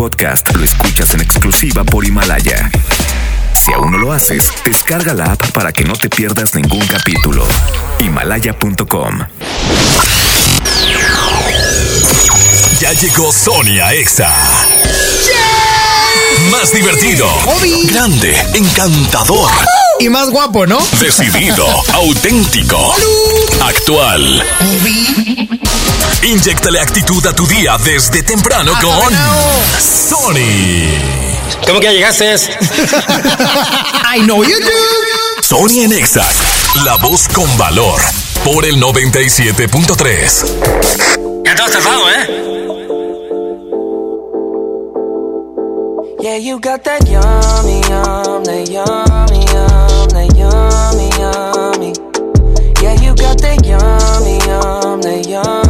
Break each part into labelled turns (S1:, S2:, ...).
S1: podcast lo escuchas en exclusiva por Himalaya. Si aún no lo haces, descarga la app para que no te pierdas ningún capítulo. Himalaya.com.
S2: Ya llegó Sony a Exa. Más divertido, grande, encantador,
S3: Y más guapo, ¿no?
S2: decidido, auténtico, actual. Inyectale actitud a tu día desde temprano con Sony.
S4: ¿Cómo que ya llegaste?
S3: I know you do.
S2: Sony en Exa, la voz con valor, por el 97.3.
S4: Ya te has tardado, ¿eh?
S5: Yeah, you got that yummy, yum, that yummy, yum, yummy, yummy. Yeah, you got that yummy, yum, that yummy,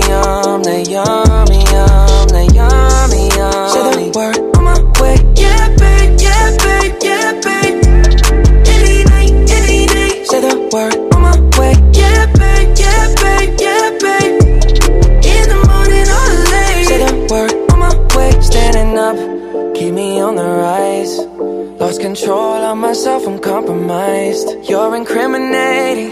S5: yum, that yummy, yum, that yummy, yummy. Say the word on my way. Yeah, babe, yeah, babe, yeah, babe. Any night, any day. Say the word on my way. Yeah, babe, yeah, babe, yeah, babe. In the morning or late. Say the word on my way. Standing up, keep me on the rise. Lost control of myself, I'm compromised. You're incriminating,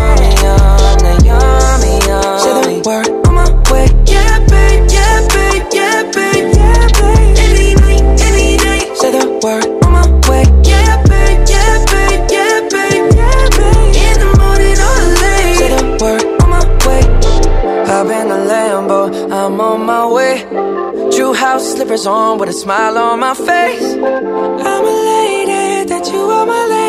S5: slippers on with a smile on my face. I'm a lady, that you are my lady.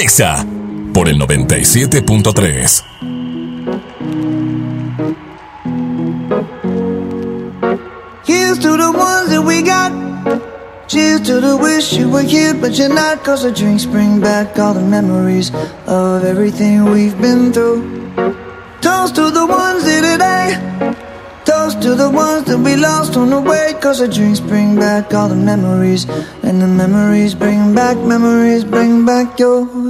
S2: Nexa, por el 97.3.
S6: Here's to the ones that we got. Cheers to the wish you were here, but you're not. Cause the drinks bring back all the memories of everything we've been through. Toast to the ones here today. Toast to the ones that we lost on the way. Cause the drinks bring back all the memories. And the memories bring back, memories bring back your.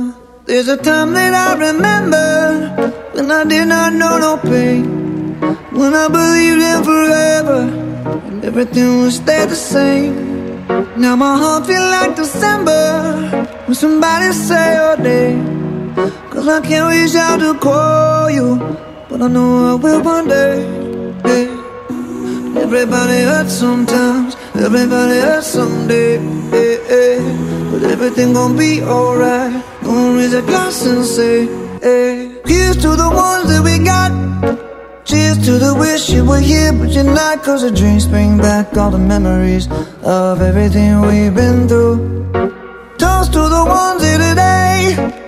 S6: There's a time that I remember when I did not know no pain. When I believed in forever and everything would stay the same. Now my heart feel like December when somebody say your name. Cause I can't reach out to call you, but I know I will one day. Yeah. Everybody hurts sometimes, everybody hurts someday. Yeah. But everything gon' be alright. Gonna raise a glass and say, hey. Here's to the ones that we got. Cheers to the wish you were here, but you're not. Cause the drinks bring back all the memories of everything we've been through. Toast to the ones here today.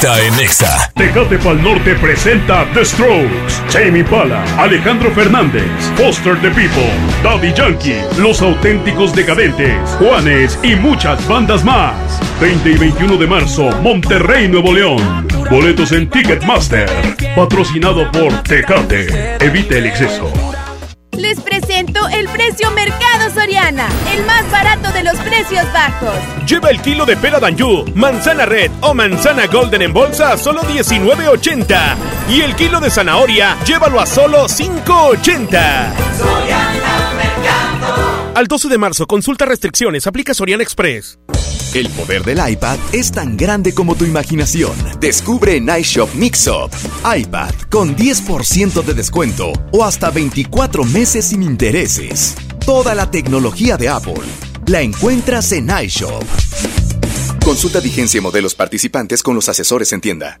S2: Está en Exa.
S7: Tecate Pal Norte presenta The Strokes, Jamie Pala, Alejandro Fernández, Foster the People, Daddy Yankee, Los Auténticos Decadentes, Juanes y muchas bandas más. 20 y 21 de marzo, Monterrey, Nuevo León. Boletos en Ticketmaster. Patrocinado por Tecate. Evite el exceso.
S8: Les presento el precio Mercado Soriana, el más barato de los precios bajos.
S9: Lleva el kilo de pera Danjú, manzana red o manzana golden en bolsa a solo 19.80. Y el kilo de zanahoria, llévalo a solo 5.80. Al 12 de marzo, consulta restricciones, aplica Soriana Express.
S10: El poder del iPad es tan grande como tu imaginación. Descubre en iShop Mixup. iPad con 10% de descuento o hasta 24 meses sin intereses. Toda la tecnología de Apple la encuentras en iShop. Consulta vigencia y modelos participantes con los asesores en tienda.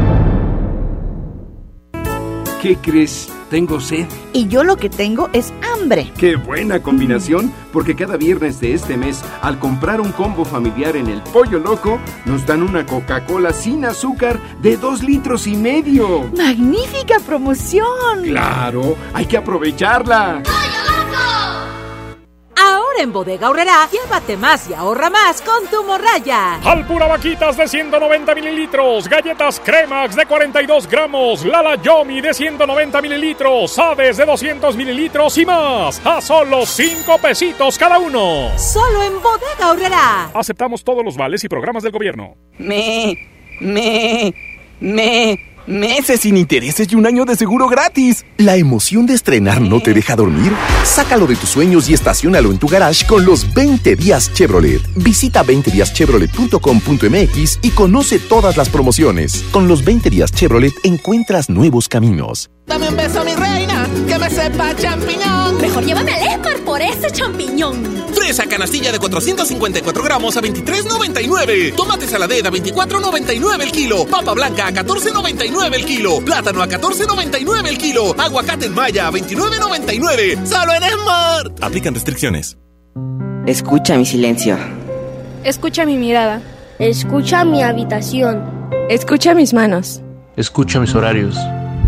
S11: ¿Qué crees? Tengo sed.
S12: Y yo lo que tengo es hambre.
S11: ¡Qué buena combinación! Porque cada viernes de este mes, al comprar un combo familiar en el Pollo Loco, nos dan una Coca-Cola sin azúcar de dos litros y medio.
S12: ¡Magnífica promoción!
S11: ¡Claro! ¡Hay que aprovecharla!
S13: Ahora en Bodega Aurrerá, llévate más y ahorra más con tu morraya.
S14: Alpura Vaquitas de 190 mililitros, galletas Cremax de 42 gramos, Lala Yomi de 190 mililitros, Aves de 200 mililitros y más. A solo 5 pesitos cada uno.
S13: Solo en Bodega Aurrerá.
S14: Aceptamos todos los vales y programas del gobierno.
S15: Me, me, me. Meses sin intereses y un año de seguro gratis.
S16: ¿La emoción de estrenar no te deja dormir? Sácalo de tus sueños y estacionalo en tu garage con los 20 días Chevrolet. Visita 20díaschevrolet.com.mx y conoce todas las promociones. Con los 20 días Chevrolet encuentras nuevos caminos.
S17: Dame un beso, mi reina, que me sepa champiñón.
S18: Mejor llévame al Esmar por ese champiñón.
S19: Fresa canastilla de 454 gramos a 23.99. Tomate saladera a 24.99 el kilo. Papa blanca a 14.99 el kilo. Plátano a 14.99 el kilo. Aguacate en malla a 29.99. Solo en Smart.
S10: Aplican restricciones.
S20: Escucha mi silencio.
S21: Escucha mi mirada.
S22: Escucha mi habitación.
S21: Escucha mis manos.
S23: Escucha mis horarios.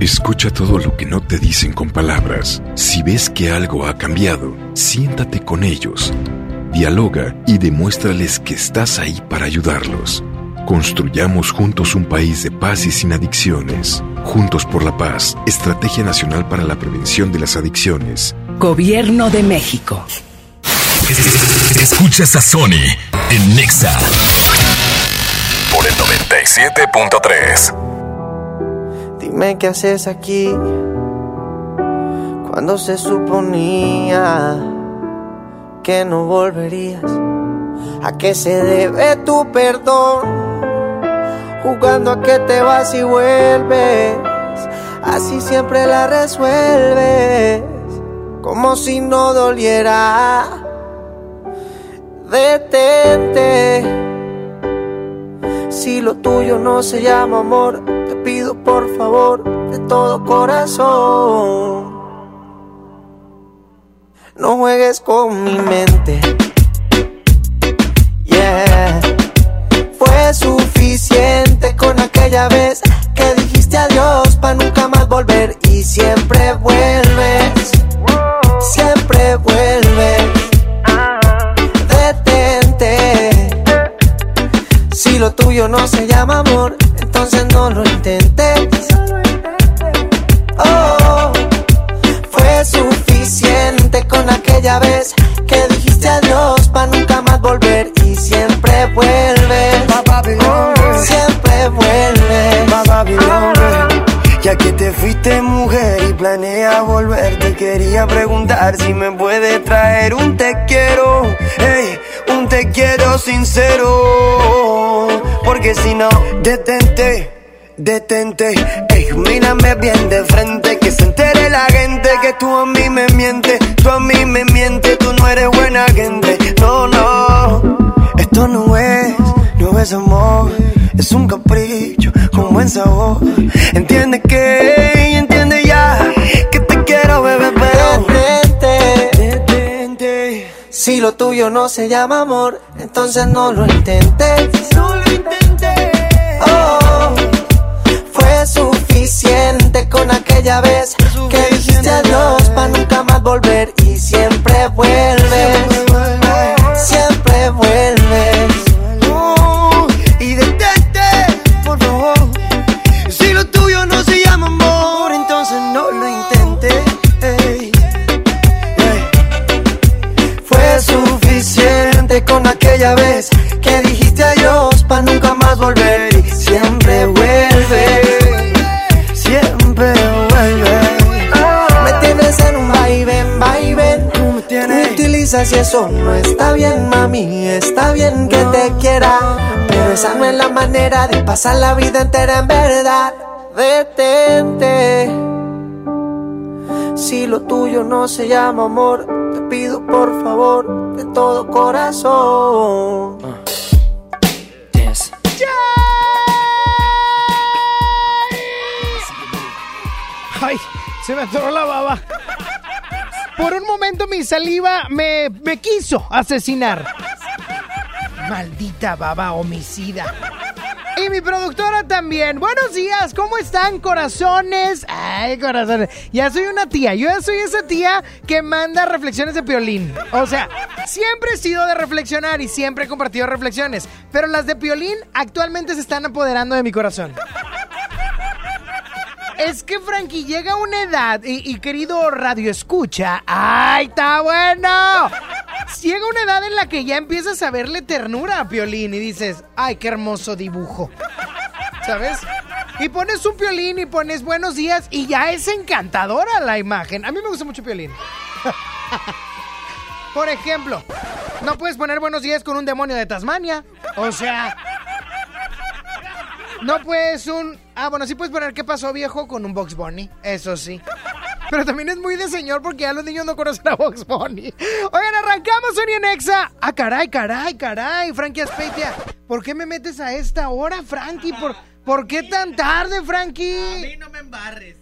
S23: Escucha todo lo que no te dicen con palabras. Si ves que algo ha cambiado, siéntate con ellos. Dialoga y demuéstrales que estás ahí para ayudarlos. Construyamos juntos un país de paz y sin adicciones. Juntos por la paz, Estrategia Nacional para la Prevención de las Adicciones.
S24: Gobierno de México.
S2: Escuchas a Sony en Nexa por el 97.3.
S25: Dime qué haces aquí cuando se suponía que no volverías. ¿A qué se debe tu perdón? Jugando a que te vas y vuelves. Así siempre la resuelves. Como si no doliera. Detente. Si lo tuyo no se llama amor, pido por favor de todo corazón. No juegues con mi mente. Yeah. Fue suficiente con aquella vez que dijiste adiós para nunca más volver y siempre vuelves. Siempre vuelves. Detente. Si lo tuyo no se llama amor, entonces no lo intentes. Oh, fue suficiente con aquella vez que dijiste adiós para nunca más volver y siempre vuelves. Siempre vuelves.
S26: Ya que te fuiste mujer y planeas volver, te quería preguntar si me puedes traer un te quiero, hey, un te quiero sincero. Porque si no, detente, detente, ey, mírame bien de frente, que se entere la gente que tú a mí me mientes, tú a mí me mientes, tú no eres buena gente. No, no, esto no es, no es amor, es un capricho con buen sabor. Entiende que, entiende ya, que te quiero, bebé, pero
S25: Detente. Si lo tuyo no se llama amor, entonces no lo intentes.
S26: No lo intenté.
S25: Oh, fue suficiente con aquella vez que dijiste adiós para nunca más volver y siempre vuelves. Utilizas y eso no está bien, mami. Está bien que te quiera, pero esa no es la manera de pasar la vida entera en verdad. Detente. Si lo tuyo no se llama amor, te pido por favor de todo corazón.
S27: Ay, se me atoró la baba. Por un momento mi saliva me, me quiso asesinar. Maldita baba homicida. Y mi productora también. Buenos días, ¿cómo están, corazones? Ay, corazones. Ya soy una tía. Yo ya soy esa tía que manda reflexiones de piolín. O sea, siempre he sido de reflexionar y siempre he compartido reflexiones. Pero las de piolín actualmente se están apoderando de mi corazón. Es que Frankie llega a una edad y, querido radio escucha, ¡ay, está bueno! Llega una edad en la que ya empiezas a verle ternura a Piolín y dices, ¡ay, qué hermoso dibujo! ¿Sabes? Y pones un Piolín y pones buenos días y ya es encantadora la imagen. A mí me gusta mucho Piolín. Por ejemplo, no puedes poner buenos días con un demonio de Tasmania. O sea, no puedes un. Ah, bueno, sí puedes poner qué pasó viejo con un Box Bunny. Eso sí. Pero también es muy de señor porque ya los niños no conocen a Box Bunny. Oigan, arrancamos en Exa. Ah, caray, caray, caray. Frankie Aspeitia. ¿Por qué me metes a esta hora, Frankie? ¿Por, ¿por qué tan tarde, Frankie?
S28: A mí no me embarres.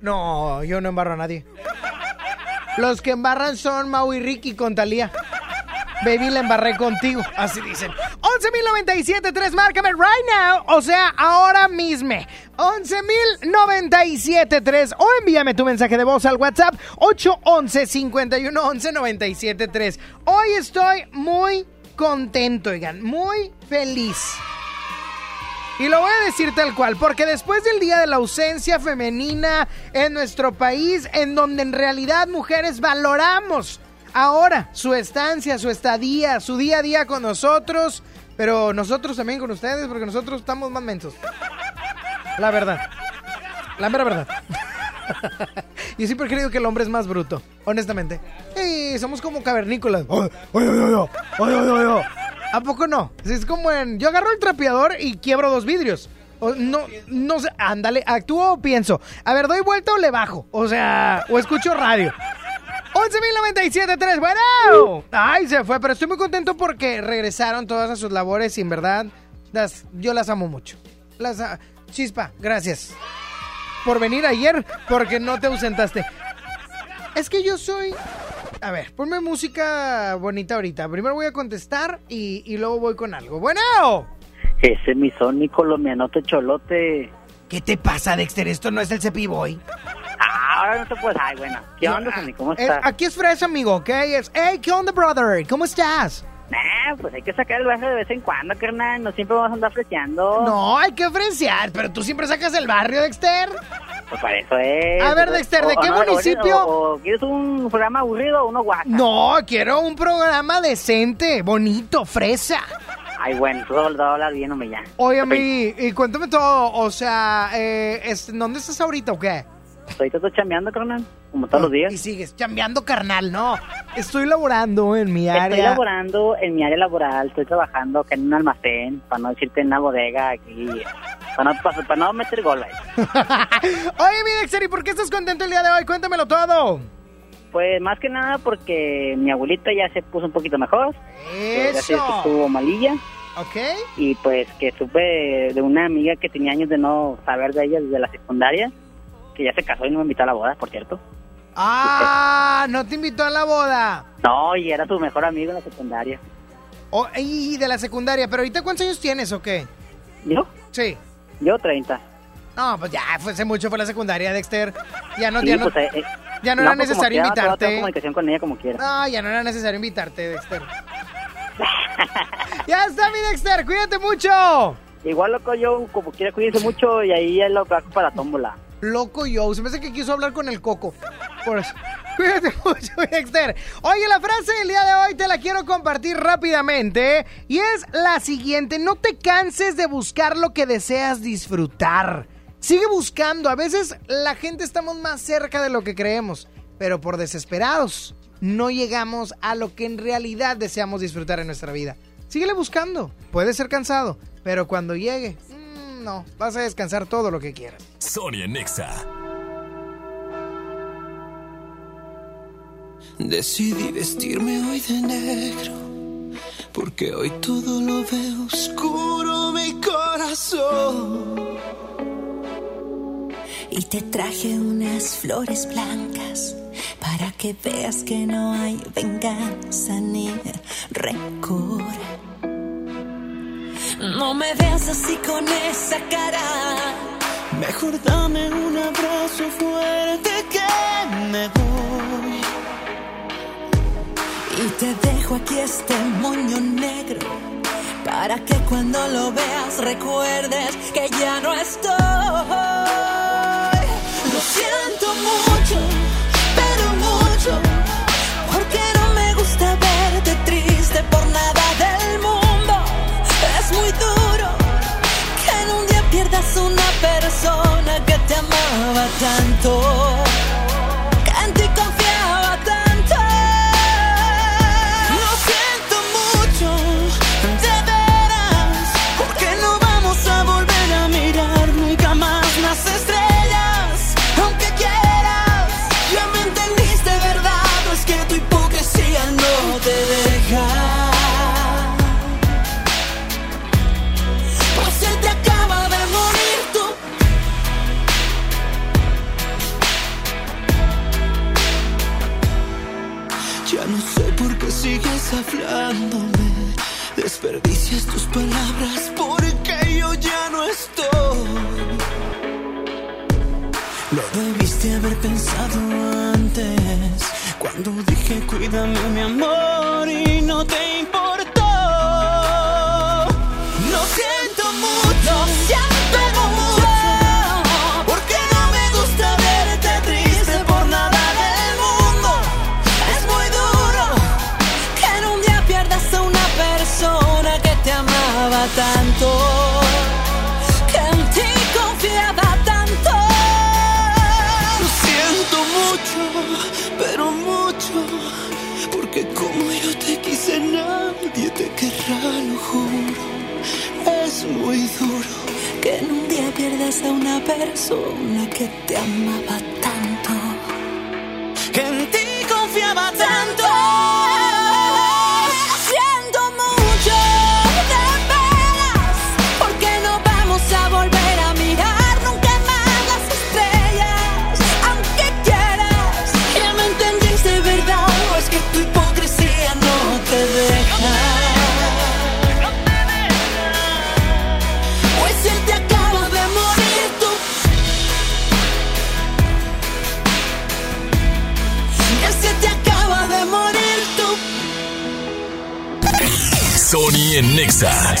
S27: No, yo no embarro a nadie. Los que embarran son Mau y Ricky con Talía. Baby, la embarré contigo. Así dicen. 11.097.3, márcame right now. O sea, ahora mismo. 11.097.3 o envíame tu mensaje de voz al WhatsApp 811-5111-973. Hoy estoy muy contento, oigan, muy feliz. Y lo voy a decir tal cual, porque después del Día de la Ausencia Femenina en nuestro país, en donde en realidad mujeres valoramos ahora su estancia, su estadía, su día a día con nosotros, pero nosotros también con ustedes, porque nosotros estamos más mensos. La verdad. La mera verdad. Yo siempre he creído que el hombre es más bruto, honestamente. Y somos como cavernícolas. ¿A poco no? Es como en. Yo agarro el trapeador y quiebro dos vidrios. O, no, no sé, ándale, actúo o pienso. A ver, doy vuelta o le bajo. O sea, o escucho radio. 11.097.3, bueno. Ay, se fue, pero estoy muy contento porque regresaron todas a sus labores y en verdad, las, yo las amo mucho. Las, a- Chispa, gracias por venir ayer porque no te ausentaste. Es que yo soy... A ver, ponme música bonita ahorita. Primero voy a contestar y, y luego voy con algo. Bueno.
S29: Ese misónico colombianote cholote.
S27: ¿Qué te pasa, Dexter? Esto no es el Cepiboy.
S29: Ah, ahora no te puedes. Ay, bueno. ¿Qué onda, Sonny? ¿Cómo
S27: Eh,
S29: estás?
S27: aquí es Fresa, amigo, ¿ok? Es, hey, ¿qué onda, brother? ¿Cómo estás?
S29: Nah, pues hay que sacar el barrio de vez en cuando, carnal. No siempre vamos a andar freseando.
S27: No, hay que ofrecer, pero tú siempre sacas el barrio, Dexter.
S29: Pues para eso es.
S27: A ver, Dexter, ¿de
S29: o-
S27: qué
S29: o no,
S27: municipio?
S29: O, o quieres un programa aburrido o uno guaca?
S27: No, quiero un programa decente, bonito, fresa.
S29: Ay, bueno, tú a hablar bien, hombre, ya.
S27: Oye, mi, y cuéntame todo, o sea, eh, ¿dónde estás ahorita o qué?
S29: Ahorita estoy chambeando, carnal. Como todos los días.
S27: Y sigues chambeando, carnal, no. Estoy laborando en mi área.
S29: Estoy laborando en mi área laboral, estoy trabajando acá en un almacén, para no decirte en una bodega aquí, para no, para, para no meter gol ahí.
S27: Oye, mi Dexter, ¿y por qué estás contento el día de hoy? Cuéntamelo todo.
S29: Pues más que nada porque mi abuelita ya se puso un poquito mejor. que
S27: Eso.
S29: estuvo malilla.
S27: ¿Ok?
S29: Y pues que supe de una amiga que tenía años de no saber de ella desde la secundaria, que ya se casó y no me invitó a la boda, por cierto.
S27: Ah, no te invitó a la boda.
S29: No, y era su mejor amigo en la secundaria.
S27: Oh, y de la secundaria, pero ahorita ¿cuántos años tienes o qué?
S29: ¿Yo?
S27: Sí.
S29: Yo 30.
S27: No, pues ya, fue hace mucho fue la secundaria, Dexter. Ya no,
S29: Sí,
S27: ya no,
S29: pues, eh, eh,
S27: ya no era
S29: pues,
S27: necesario invitarte.
S29: comunicación con ella como quiera.
S27: No, ya no era necesario invitarte, Dexter. ya está, mi Dexter, cuídate mucho.
S29: Igual, loco, yo como quiera cuídense mucho y ahí es lo que hago para la tómbola.
S27: Loco yo, se me hace que quiso hablar con el coco. Por eso. Cuídate mucho, Dexter. Oye, la frase del día de hoy te la quiero compartir rápidamente. Y es la siguiente: No te canses de buscar lo que deseas disfrutar. Sigue buscando. A veces la gente estamos más cerca de lo que creemos. Pero por desesperados, no llegamos a lo que en realidad deseamos disfrutar en nuestra vida. Síguele buscando. Puede ser cansado. Pero cuando llegue, no, vas a descansar todo lo que quieras.
S2: Sonia Nexa.
S30: Decidí vestirme hoy de negro, porque hoy todo lo veo oscuro mi corazón.
S31: Y te traje unas flores blancas para que veas que no hay venganza ni rencor. No me veas así con esa cara.
S30: Mejor dame un abrazo fuerte que me voy.
S31: Y te dejo aquí este moño negro para que cuando lo veas recuerdes que ya no estoy. Lo siento mucho, pierdas una persona que te amaba tanto,
S30: Lo
S31: debiste haber pensado antes. Cuando dije cuídame mi amor y no te importó. Lo siento mucho. Una persona que te amaba En
S2: Nexa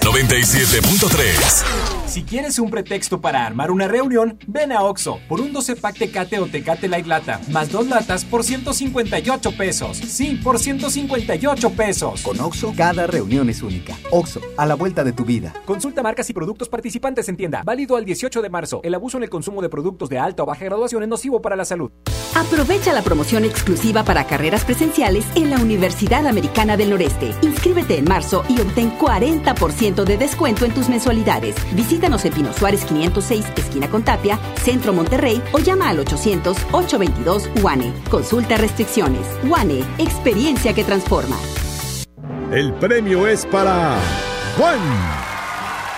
S2: 97.3.
S32: Si quieres un pretexto para armar una reunión, ven a Oxo por un 12 pack Tecate o Tecate Light Lata, más dos latas por 158 pesos. Sí, por 158 pesos.
S33: Con Oxo, cada reunión es única. Oxo, a la vuelta de tu vida.
S32: Consulta marcas y productos participantes en tienda. Válido al 18 de marzo. El abuso en el consumo de productos de alta o baja graduación es nocivo para la salud.
S34: Aprovecha la promoción exclusiva para carreras presenciales en la Universidad Americana del Noreste. Inscríbete en marzo y obtén 40% de descuento en tus mensualidades. Visítanos en Pino Suárez 506, esquina con Tapia, Centro Monterrey o llama al 800-822 UANE. Consulta restricciones. UANE, experiencia que transforma.
S35: El premio es para Juan.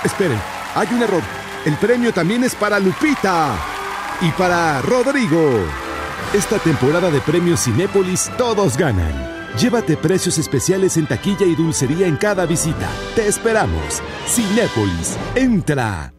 S35: Esperen, hay un error. El premio también es para Lupita y para Rodrigo. Esta temporada de premios Cinépolis todos ganan. Llévate precios especiales en taquilla y dulcería en cada visita. Te esperamos. Cinépolis, entra.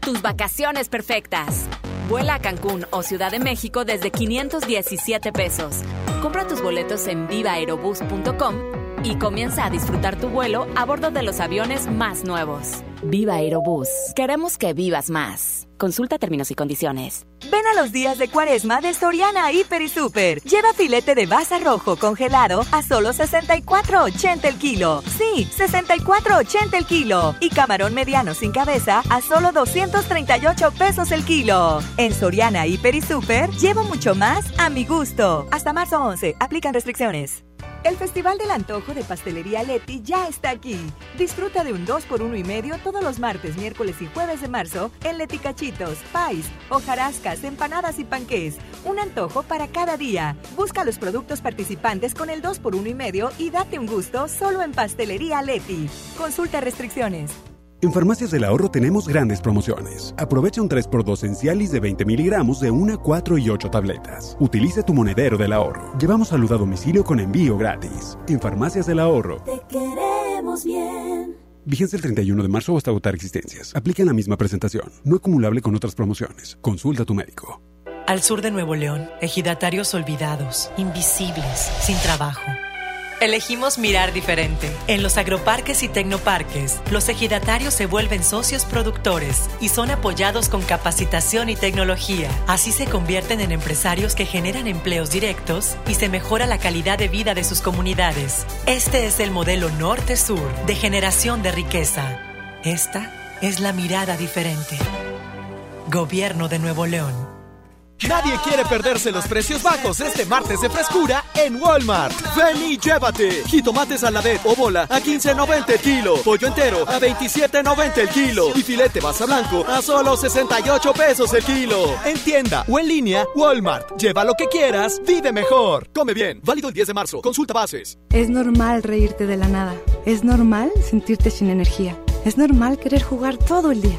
S36: Tus vacaciones perfectas. Vuela a Cancún o Ciudad de México desde 517 pesos. Compra tus boletos en vivaerobus.com y comienza a disfrutar tu vuelo a bordo de los aviones más nuevos. Viva Aerobús. Queremos que vivas más. Consulta términos y condiciones.
S37: Ven a los días de cuaresma de Soriana Hiper y Super. Lleva filete de baza rojo congelado a solo 64.80 el kilo. Sí, 64.80 el kilo. Y camarón mediano sin cabeza a solo 238 pesos el kilo. En Soriana Hiper y Super llevo mucho más a mi gusto. Hasta marzo 11. Aplican restricciones. El Festival del Antojo de Pastelería Leti ya está aquí. Disfruta de un 2 por 1 y medio todos los martes, miércoles y jueves de marzo en Leti Cachitos, Pais, hojarascas, empanadas y panqués. Un antojo para cada día. Busca los productos participantes con el 2 por 1 y medio y date un gusto solo en Pastelería Leti. Consulta restricciones.
S38: En Farmacias del Ahorro tenemos grandes promociones. Aprovecha un 3x2 en Cialis de 20 miligramos de 1, 4 y 8 tabletas. Utilice tu monedero del ahorro. Llevamos salud a domicilio con envío gratis. En Farmacias del Ahorro.
S39: Te queremos bien.
S38: Vigencia el 31 de marzo o hasta agotar existencias. Aplica en la misma presentación. No acumulable con otras promociones. Consulta a tu médico.
S40: Al sur de Nuevo León, ejidatarios olvidados, invisibles, sin trabajo. Elegimos mirar diferente. En los agroparques y tecnoparques, los ejidatarios se vuelven socios productores y son apoyados con capacitación y tecnología. Así se convierten en empresarios que generan empleos directos y se mejora la calidad de vida de sus comunidades. Este es el modelo norte-sur de generación de riqueza. Esta es la mirada diferente. Gobierno de Nuevo León.
S10: Nadie quiere perderse los precios bajos este martes de frescura en Walmart. Ven y llévate. Jitomates a la vez o bola a 15.90 el kilo. Pollo entero a 27.90 el kilo. Y filete basa blanco a solo 68 pesos el kilo. En tienda o en línea, Walmart. Lleva lo que quieras, vive mejor. Come bien. Válido el 10 de marzo. Consulta bases.
S41: Es normal reírte de la nada. Es normal sentirte sin energía. Es normal querer jugar todo el día.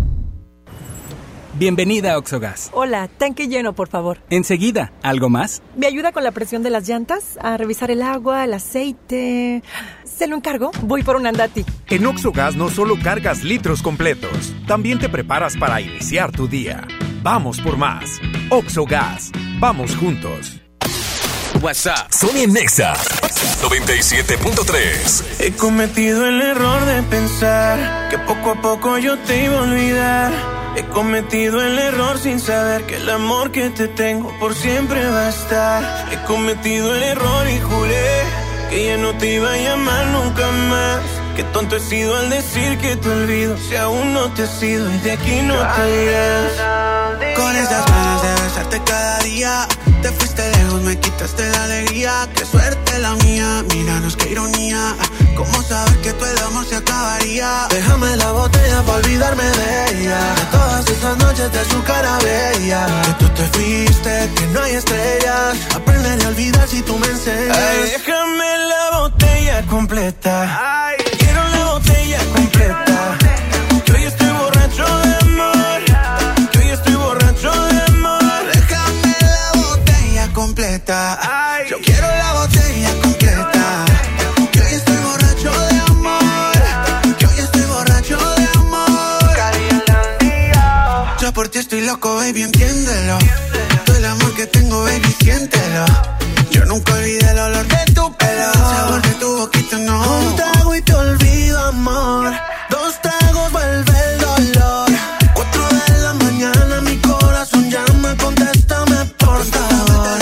S32: Bienvenida a Oxogas.
S40: Hola, tanque lleno, por favor.
S32: Enseguida, ¿algo más?
S40: ¿Me ayuda con la presión de las llantas? A revisar el agua, el aceite. ¿Se lo encargo? Voy por un andati.
S10: En Oxogas no solo cargas litros completos, también te preparas para iniciar tu día. Vamos por más. Oxogas. Vamos juntos.
S2: WhatsApp. Sony Nexa 97.3.
S30: He cometido el error de pensar que poco a poco yo te iba a olvidar. He cometido el error sin saber que el amor que te tengo por siempre va a estar. He cometido el error y juré que ya no te iba a llamar nunca más. Qué tonto he sido al decir que te olvido. Si aún no te has ido y de aquí no te irás.
S25: Con esas ganas de besarte cada día. Te fuiste lejos, me quitaste la alegría. Qué suerte la mía, míranos qué ironía. ¿Cómo saber que todo el amor se acabaría? Déjame la botella para olvidarme de ella. De todas esas noches de su cara bella. Que tú te fuiste, que no hay estrellas. Aprender a olvidar si tú me enseñas.
S30: Ay, déjame la botella completa. Ay,
S25: Yo quiero la botella completa. Que hoy estoy borracho de amor. Que hoy estoy borracho de amor. Yo por ti estoy loco, baby, entiéndelo. Todo el amor que tengo, baby, siéntelo. Yo nunca olvidé el olor de tu pelo. El sabor de tu no Un trago y te olvido, amor. Dos tragos vuelve el dolor. Cuatro de la mañana mi corazón llama Contéstame por favor.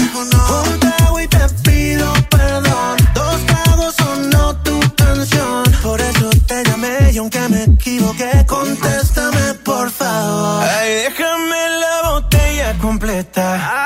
S25: Un trago y te pido perdón. Dos tragos sonó tu canción. Por eso te llamé y aunque me equivoqué Contéstame por favor.
S30: Ay, déjame la botella completa.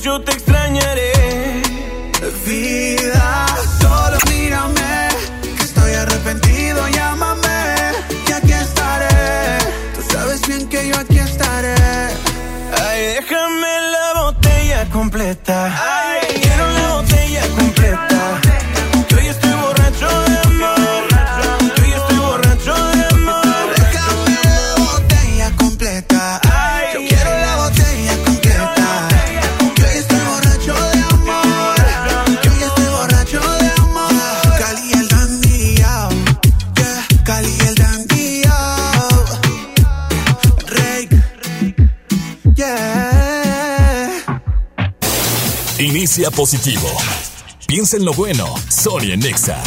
S25: Yo
S30: te extrañaré.
S25: Vida, solo mírame Que estoy arrepentido, llámame Y aquí estaré Tú sabes bien que yo aquí estaré
S30: Ay, déjame la botella completa.
S2: Inicia positivo. Piensa en lo bueno. Sony Nexa.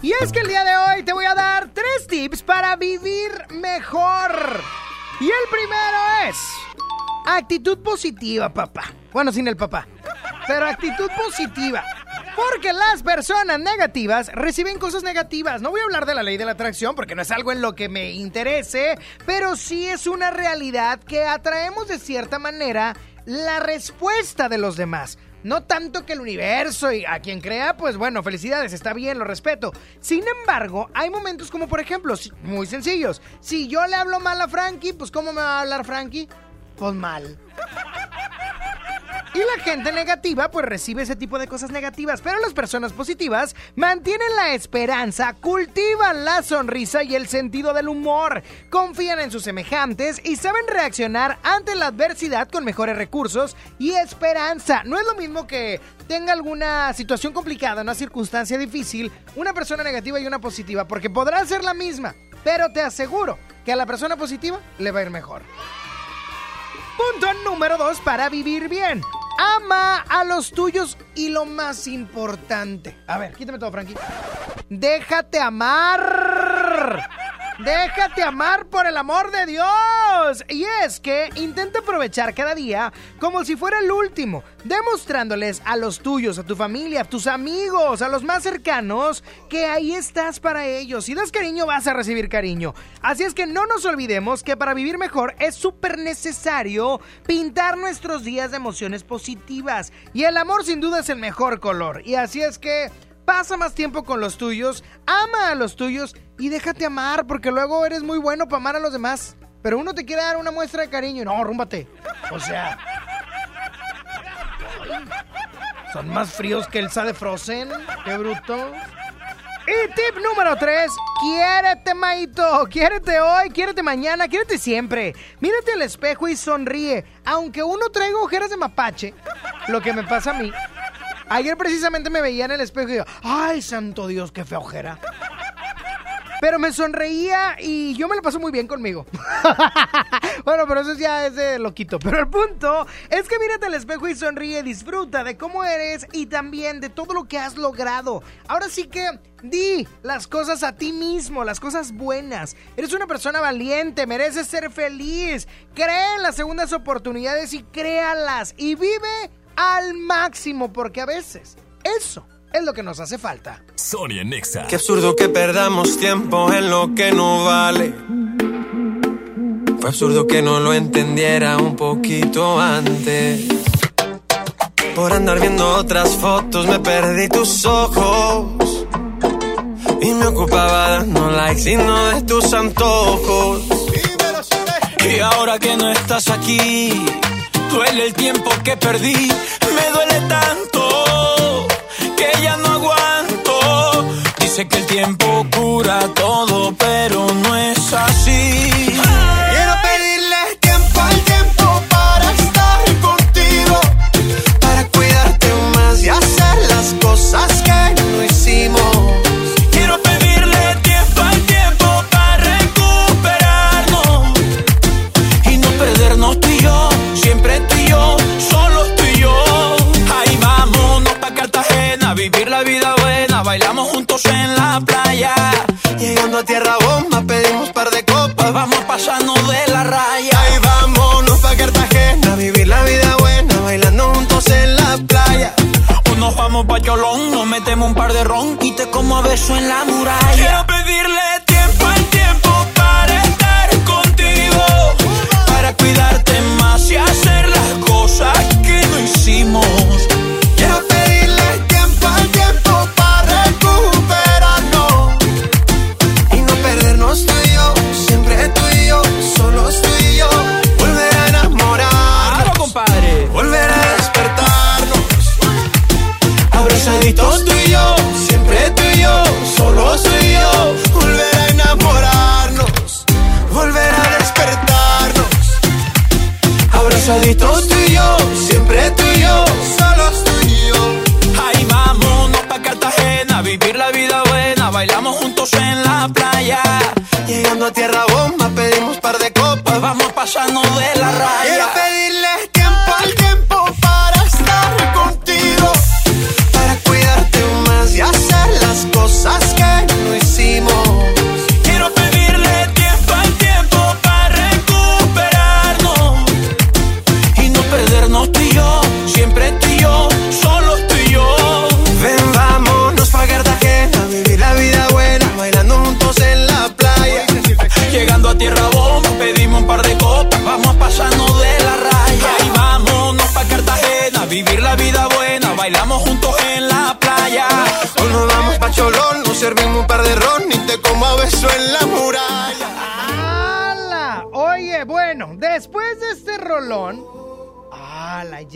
S27: Y es que el día de hoy te voy a dar tres tips para vivir mejor. Y el primero es actitud positiva, papá. Bueno, sin el papá. Pero actitud positiva. Porque las personas negativas reciben cosas negativas. No voy a hablar de la ley de la atracción porque no es algo en lo que me interese, pero sí es una realidad que atraemos de cierta manera la respuesta de los demás. No tanto que el universo y a quien crea, pues bueno, felicidades, está bien, lo respeto. Sin embargo, hay momentos como por ejemplo, muy sencillos. Si yo le hablo mal a Frankie, pues ¿cómo me va a hablar Frankie? Pues mal. Y la gente negativa pues recibe ese tipo de cosas negativas, pero las personas positivas mantienen la esperanza, cultivan la sonrisa y el sentido del humor, confían en sus semejantes y saben reaccionar ante la adversidad con mejores recursos y esperanza. No es lo mismo que tenga alguna situación complicada, una circunstancia difícil, una persona negativa y una positiva, porque podrá ser la misma, pero te aseguro que a la persona positiva le va a ir mejor. Punto número dos para vivir bien. Ama a los tuyos y lo más importante. A ver, quítame todo, Frankie. Déjate amar. Déjate amar por el amor de Dios. Y es que intenta aprovechar cada día como si fuera el último, demostrándoles a los tuyos, a tu familia, a tus amigos, a los más cercanos, que ahí estás para ellos. Si das cariño, vas a recibir cariño. Así es que no nos olvidemos que para vivir mejor es súper necesario pintar nuestros días de emociones positivas. Y el amor sin duda es el mejor color. Y así es que... Pasa más tiempo con los tuyos, ama a los tuyos y déjate amar, porque luego eres muy bueno para amar a los demás. Pero uno te quiere dar una muestra de cariño y no, rúmbate. O sea. Son más fríos que el de Frozen. Qué bruto. Y tip número 3, quiérete, Maito. Quiérete hoy, quiérete mañana, quiérete siempre. Mírate al espejo y sonríe. Aunque uno traiga ojeras de mapache, lo que me pasa a mí. Ayer precisamente me veía en el espejo y digo, ay, santo Dios, qué fea ojera. Pero me sonreía y yo me lo paso muy bien conmigo. bueno, pero eso ya es de loquito. Pero el punto es que mírate al espejo y sonríe, disfruta de cómo eres y también de todo lo que has logrado. Ahora sí que di las cosas a ti mismo, las cosas buenas. Eres una persona valiente, mereces ser feliz. Cree en las segundas oportunidades y créalas. Y vive al máximo porque a veces eso es lo que nos hace falta.
S2: Sonia Nexa.
S5: Qué absurdo que perdamos tiempo en lo que no vale. Fue absurdo que no lo entendiera un poquito antes. Por andar viendo otras fotos me perdí tus ojos. Y me ocupaba dando likes y no de tus antojos.
S42: Y ahora que no estás aquí, duele el tiempo que perdí. Me duele tanto que ya no aguanto. Dice que el tiempo cura todo, pero no en la playa.
S5: Llegando a tierra bomba pedimos par de copas.
S42: Vamos pasando de la raya.
S5: Ahí vámonos pa' Cartagena, vivir la vida buena, bailando juntos en la playa.
S42: O nos vamos pa' Cholón, nos metemos un par de ron y te como a beso en la muralla.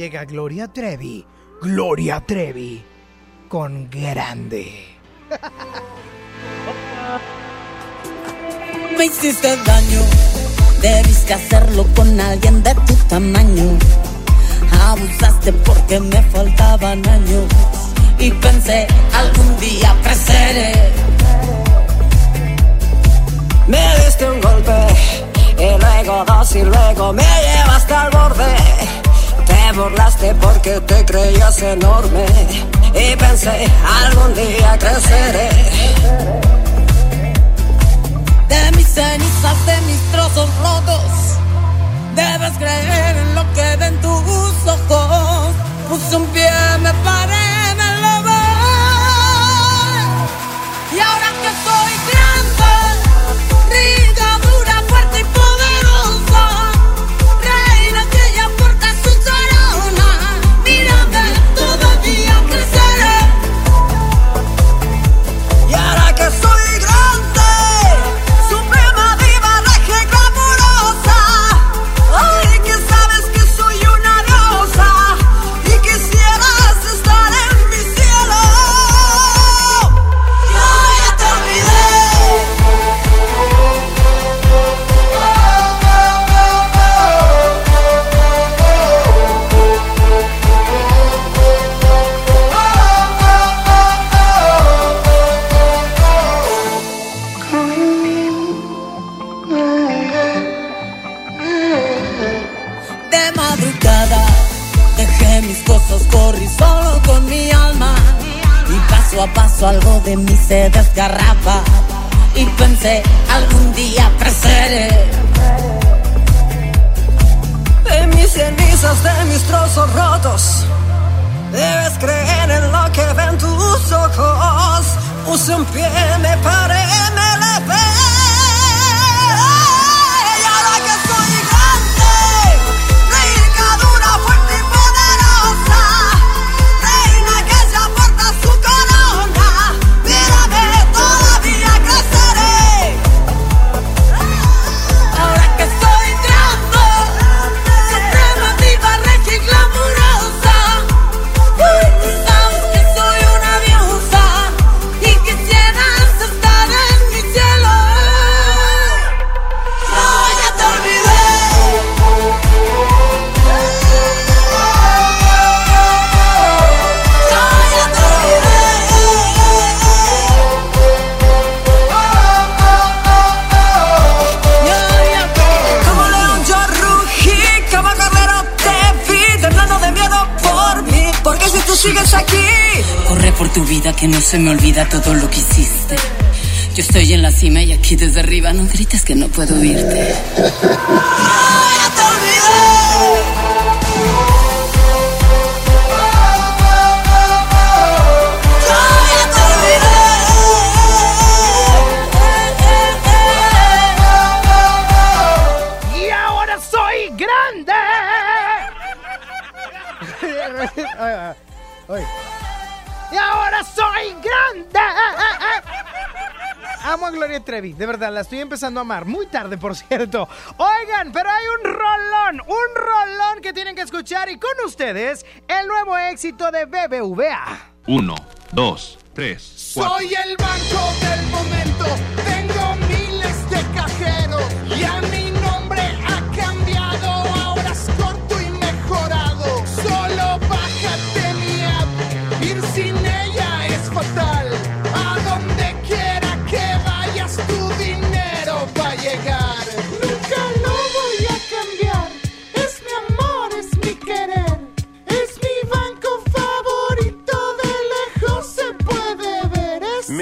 S27: Llega Gloria Trevi. Gloria Trevi. Con grande.
S36: Me hiciste daño, debiste hacerlo con alguien de tu tamaño. Abusaste porque me faltaban años y pensé algún día creceré. Me diste un golpe y luego dos y luego me llevaste al borde. Te burlaste porque te creías enorme y pensé algún día creceré. De mis cenizas de mis trozos rotos. Debes creer en lo que ven tus ojos. Puse un pie, me paré, me levé. Y ahora que soy grande, rica, algo de mí se desgarraba y pensé algún día creceré. De mis cenizas, de mis trozos rotos, debes creer en lo que ven tus ojos. Puse un pie, me paré, me levé. Por
S43: tu vida que no se me olvida todo lo que hiciste. Yo estoy en la cima y aquí desde arriba no grites que no puedo oírte.
S27: soy grande. Amo a Gloria Trevi, de verdad, la estoy empezando a amar. Muy tarde, por cierto. Oigan, pero hay un rolón, un rolón que tienen que escuchar y con ustedes el nuevo éxito de BBVA.
S44: Uno, dos, tres, cuatro.
S25: Soy el banco del momento. Tengo miles de cajeros. Y a mi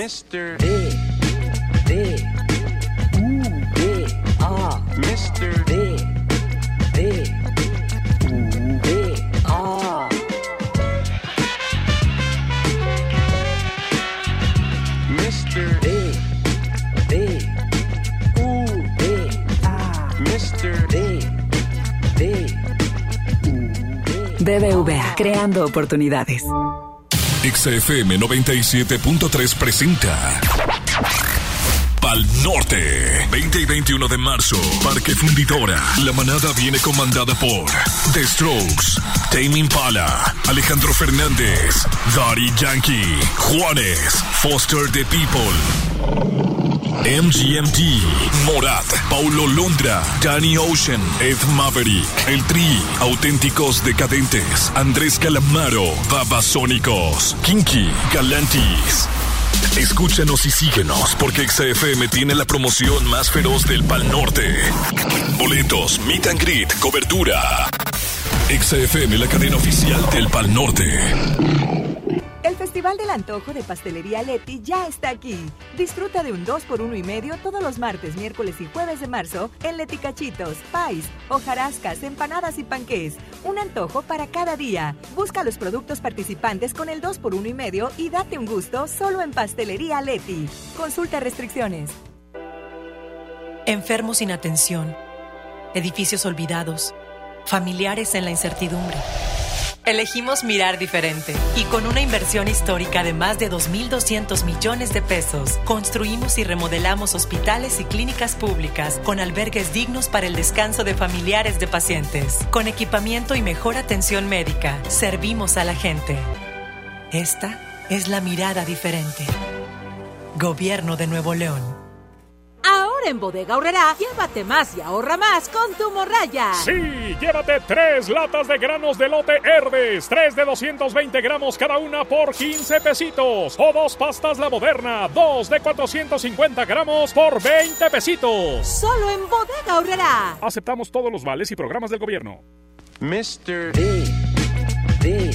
S44: Mr.
S25: D, D,
S44: U, D, A. Mr.
S25: D, D, U, D, A.
S44: Mr.
S25: D, D, U, D, A.
S44: Mr.
S25: D, D.
S45: BBVA, creando oportunidades.
S2: XFM 97.3 presenta Pal Norte 20 y 21 de marzo Parque Fundidora. La manada viene comandada por The Strokes Tame Impala Alejandro Fernández Daddy Yankee Juanes Foster the People MGMT, Morat, Paulo Londra, Danny Ocean, Ed Maverick, El Tri, Auténticos Decadentes, Andrés Calamaro, Babasónicos, Kinky, Galantis. Escúchanos y síguenos porque XFM tiene la promoción más feroz del Pal Norte. Boletos, meet and greet, cobertura. XFM, la cadena oficial del Pal Norte.
S37: Festival del Antojo de Pastelería Leti ya está aquí. Disfruta de un 2 por 1 y medio todos los martes, miércoles y jueves de marzo en Leti Cachitos, Pais, hojarascas, empanadas y panqués. Un antojo para cada día. Busca los productos participantes con el 2 por 1 y medio y date un gusto solo en Pastelería Leti. Consulta restricciones.
S40: Enfermos sin atención, edificios olvidados, familiares en la incertidumbre. Elegimos mirar diferente y con una inversión histórica de más de 2.200 millones de pesos, construimos y remodelamos hospitales y clínicas públicas con albergues dignos para el descanso de familiares de pacientes. Con equipamiento y mejor atención médica, servimos a la gente. Esta es la mirada diferente. Gobierno de Nuevo León.
S13: Ahora en Bodega Aurrera, llévate más y ahorra más con tu morraya.
S14: Sí, llévate tres latas de granos de lote Herdes, tres de 220 gramos cada una por 15 pesitos. O dos pastas La Moderna, dos de 450 gramos por 20 pesitos.
S13: Solo en Bodega Aurrera.
S14: Aceptamos todos los vales y programas del gobierno.
S44: Mr.
S46: D. D.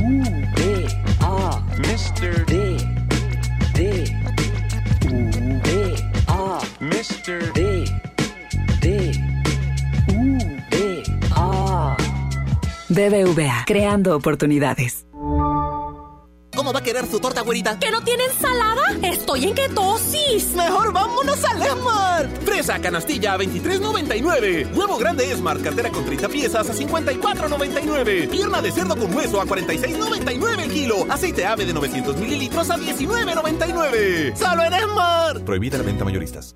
S46: U. D. A.
S44: Mr.
S46: D.
S44: Mr.
S46: D. D. U. D. A.
S47: BBVA, creando oportunidades.
S19: ¿Cómo va a querer su torta, güerita?
S13: ¿Que no tiene ensalada? Estoy en ketosis.
S19: Mejor vámonos al Esmart. Fresa canastilla a 23.99. Huevo grande Esmart, cartera con 30 piezas a 54.99. Pierna de cerdo con hueso a 46.99 el kilo. Aceite ave de 900 mililitros a 19.99. Solo en Esmart.
S48: Prohibida la venta mayoristas.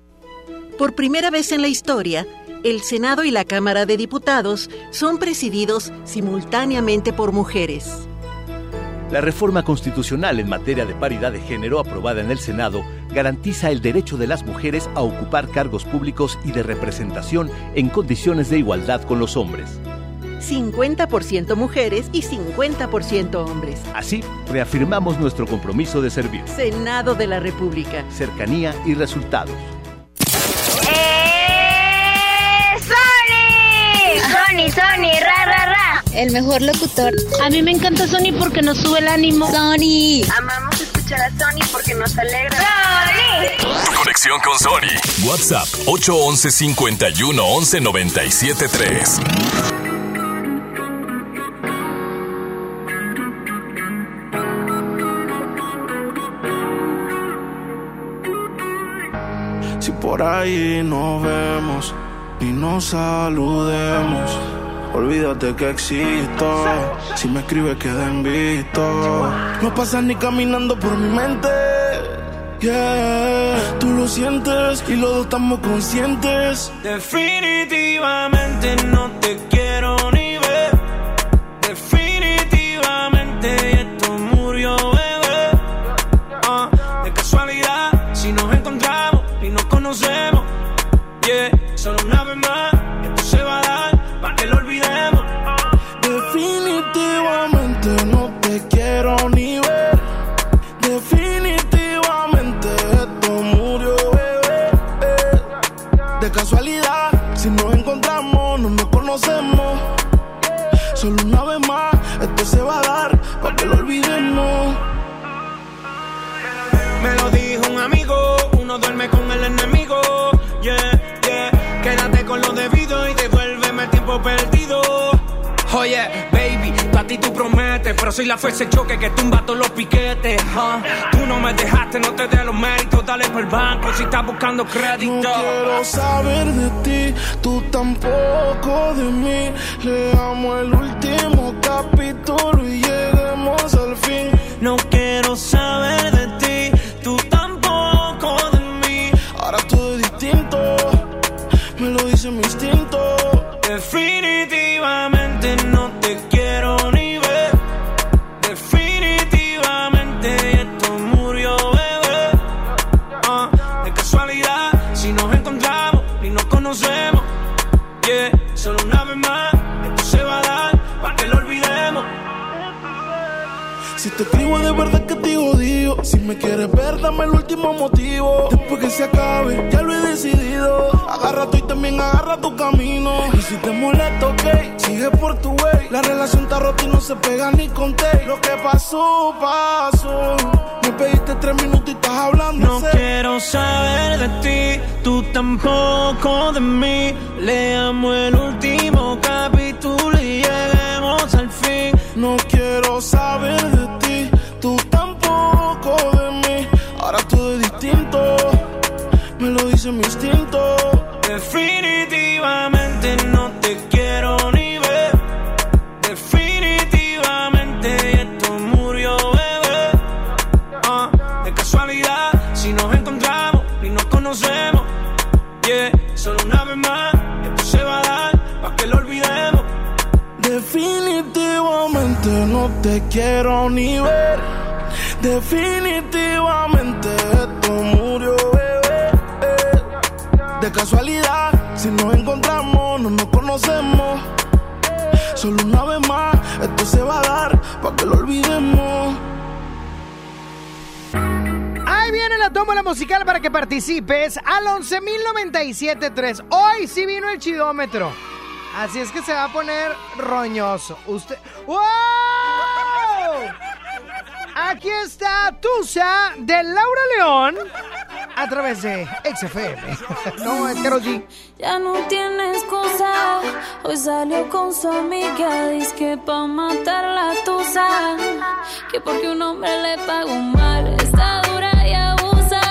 S49: Por primera vez en la historia, el Senado y la Cámara de Diputados son presididos simultáneamente por mujeres.
S10: La reforma constitucional en materia de paridad de género aprobada en el Senado garantiza el derecho de las mujeres a ocupar cargos públicos y de representación en condiciones de igualdad con los hombres.
S49: 50% mujeres y 50% hombres.
S10: Así, reafirmamos nuestro compromiso de servir.
S49: Senado de la República.
S10: Cercanía y resultados.
S50: ¡Sony! Sony, ra, ra, ra. El mejor locutor.
S51: A mí me encanta Sony porque nos sube el ánimo.
S50: Sony. Amamos escuchar a Sony porque nos alegra. ¡Sony!
S2: Conexión con Sony. WhatsApp 811 51 11 97 3.
S30: Si por ahí nos vemos y nos saludemos, olvídate que existo. Si me escribes, queda en visto. No pasas ni caminando por mi mente. Yeah, tú lo sientes y los dos estamos conscientes.
S52: Definitivamente no te quiero duerme con el enemigo. Yeah, yeah, quédate con lo debido y devuélveme el tiempo perdido. Oye, baby, a ti tú prometes, pero soy la fuerza de choque que tumba todos los piquetes. huh. Tú no me dejaste, no te dé los méritos, dale por el banco si estás buscando crédito.
S30: No quiero saber de ti, tú tampoco de mí. Leamos el último capítulo y lleguemos al fin.
S52: No quiero saber de ti,
S30: me lo dice mi instinto.
S52: Definitivamente no
S30: Si me quieres ver, dame el último motivo. Después que se acabe, ya lo he decidido. Agarra tú y también agarra tu camino. Y si te molesta, ok, sigue por tu way. La relación está rota y no se pega ni con té. Lo que pasó, pasó. Me pediste tres minutos y estás hablando.
S25: No quiero saber de ti, tú tampoco de mí. Leamos el último capítulo y lleguemos al fin.
S30: No quiero saber de ti, de mí. Ahora todo es distinto, me lo dice mi instinto.
S25: Definitivamente no te quiero ni ver. Definitivamente esto murió, bebé. Ah, de casualidad, si nos encontramos y nos conocemos. Yeah, solo una vez más, esto se va a dar para que lo olvidemos.
S30: Definitivamente no te quiero ni ver. Definitivamente esto murió, bebé. De casualidad, si nos encontramos, no nos conocemos. Solo una vez más, esto se va a dar para que lo olvidemos.
S27: Ahí viene la tómbola musical para que participes al 11.097.3. Hoy sí vino el chidómetro. Así es que se va a poner roñoso. Usted. ¡Wow! Aquí está Tusa de Laura León a través de XFM. no, es.
S53: Ya no tiene excusa. Hoy salió con su amiga. Dice que pa' matar la tusa. Que porque un hombre le pagó mal. Está dura y abusa.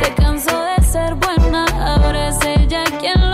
S53: Se cansó de ser buena. Ahora es ella quien los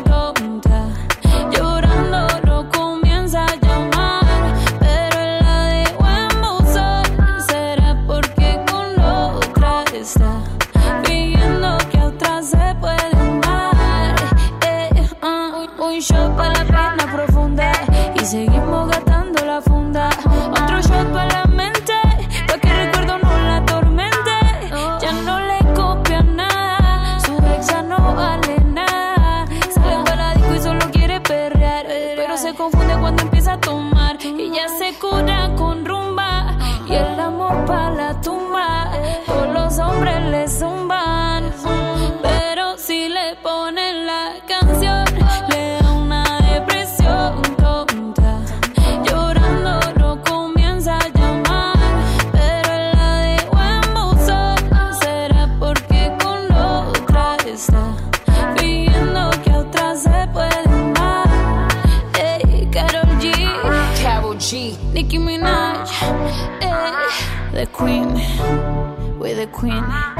S53: seguimos gastando la funda. Otro shot para la mente, pa' que el recuerdo no la atormente. Ya no le copia nada, su ex ya no vale nada. Sale para la disco y solo quiere perrear, pero se confunde cuando empieza a tomar. Y ya se cura con rumba y el amor para la tumba. Todos los hombres le zumban, Queen, we're the Queen.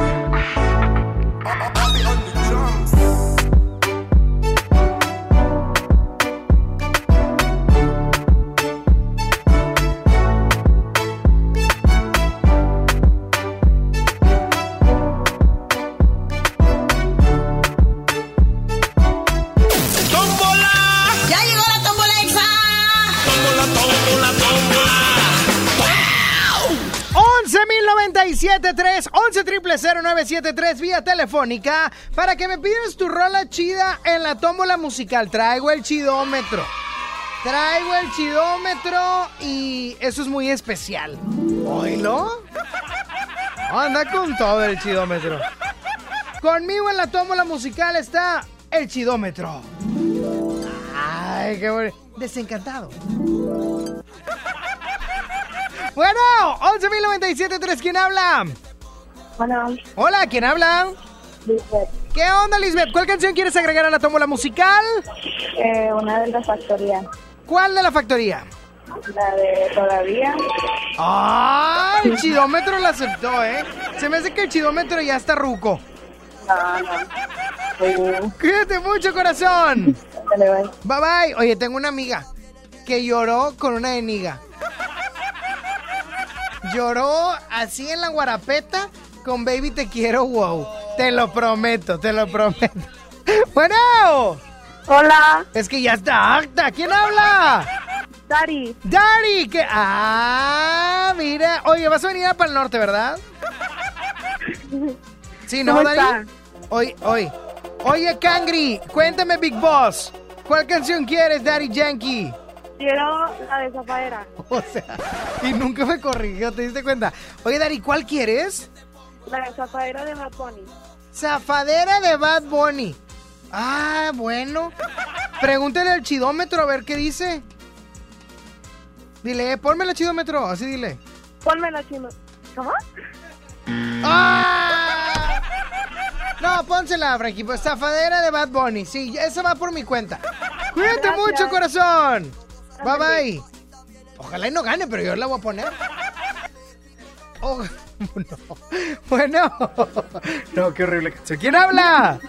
S27: 973 vía telefónica para que me pidas tu rola chida en la tómbola musical. Traigo el chidómetro. Traigo el chidómetro y eso es muy especial. ¿Oílo? Anda con todo el chidómetro. Conmigo en la tómbola musical está el chidómetro. Ay, qué bueno. Desencantado. Bueno, 11.097.3, ¿quién habla?
S54: Hola.
S27: Hola, ¿quién habla? ¿Qué onda, Lisbeth? ¿Cuál canción quieres agregar a la tómbola musical?
S54: Eh, una de la factoría.
S27: ¿Cuál de la factoría?
S54: La de todavía.
S27: ¡Ah! El chidómetro la aceptó, ¿eh? Se me hace que el chidómetro ya está ruco.
S54: No, no.
S27: Cuídate mucho, corazón.
S54: Dale, bye.
S27: Bye bye. Oye, tengo una amiga que lloró con una eniga. Lloró así en la guarapeta con Baby Te Quiero Wow. Te lo prometo, te lo prometo. Bueno.
S54: Hola.
S27: Es que ya está acta. ¿Quién habla?
S54: Dari.
S27: Dari. Que... Ah, mira. Oye, vas a venir a para el norte, ¿verdad? Sí, ¿no,
S54: ¿Cómo
S27: Dari?
S54: está?
S27: Oye, oye. Oye, Cangri, cuéntame, Big Boss. ¿Cuál canción quieres, Daddy Yankee?
S54: Quiero la de Zafaera.
S27: O sea, y nunca me corrigió, ¿te diste cuenta? Oye, Dari, ¿cuál quieres?
S54: La de Zafaera de Bad Bunny.
S27: Zafadera de Bad Bunny. Ah, bueno. Pregúntale al chidómetro a ver qué dice. Dile, eh, ponme el chidómetro, así dile.
S54: Ponme la chino. ¿Cómo?
S27: ¡Ah! No, pónsela, Frankie. Pues zafadera de Bad Bunny. Sí, esa va por mi cuenta. Cuídate
S54: Gracias.
S27: mucho, corazón. Bye bye. Ojalá y no gane, pero yo la voy a poner. Oh, no. Bueno. No, qué horrible canción. ¿Quién habla?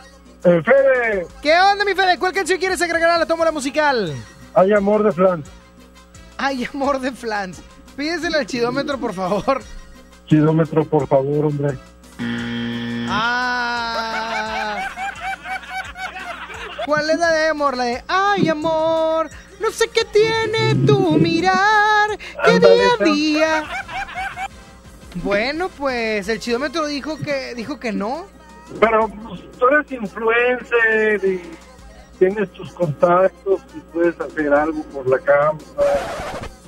S55: Fede,
S27: ¿Qué onda, mi Fede? ¿Cuál canción quieres agregar a la tómbola musical?
S55: hay amor de flan.
S27: Ay, amor de flans. Pídesela al chidómetro, por favor.
S55: Kilómetro, por favor, hombre.
S27: Ah. ¿Cuál es la de amor? La de Ay, amor, no sé qué tiene tu mirar, que día a día. Bueno, pues el chidómetro dijo que dijo que no.
S55: Pero pues, tú eres influencer y tienes tus contactos y puedes hacer algo por la cámara.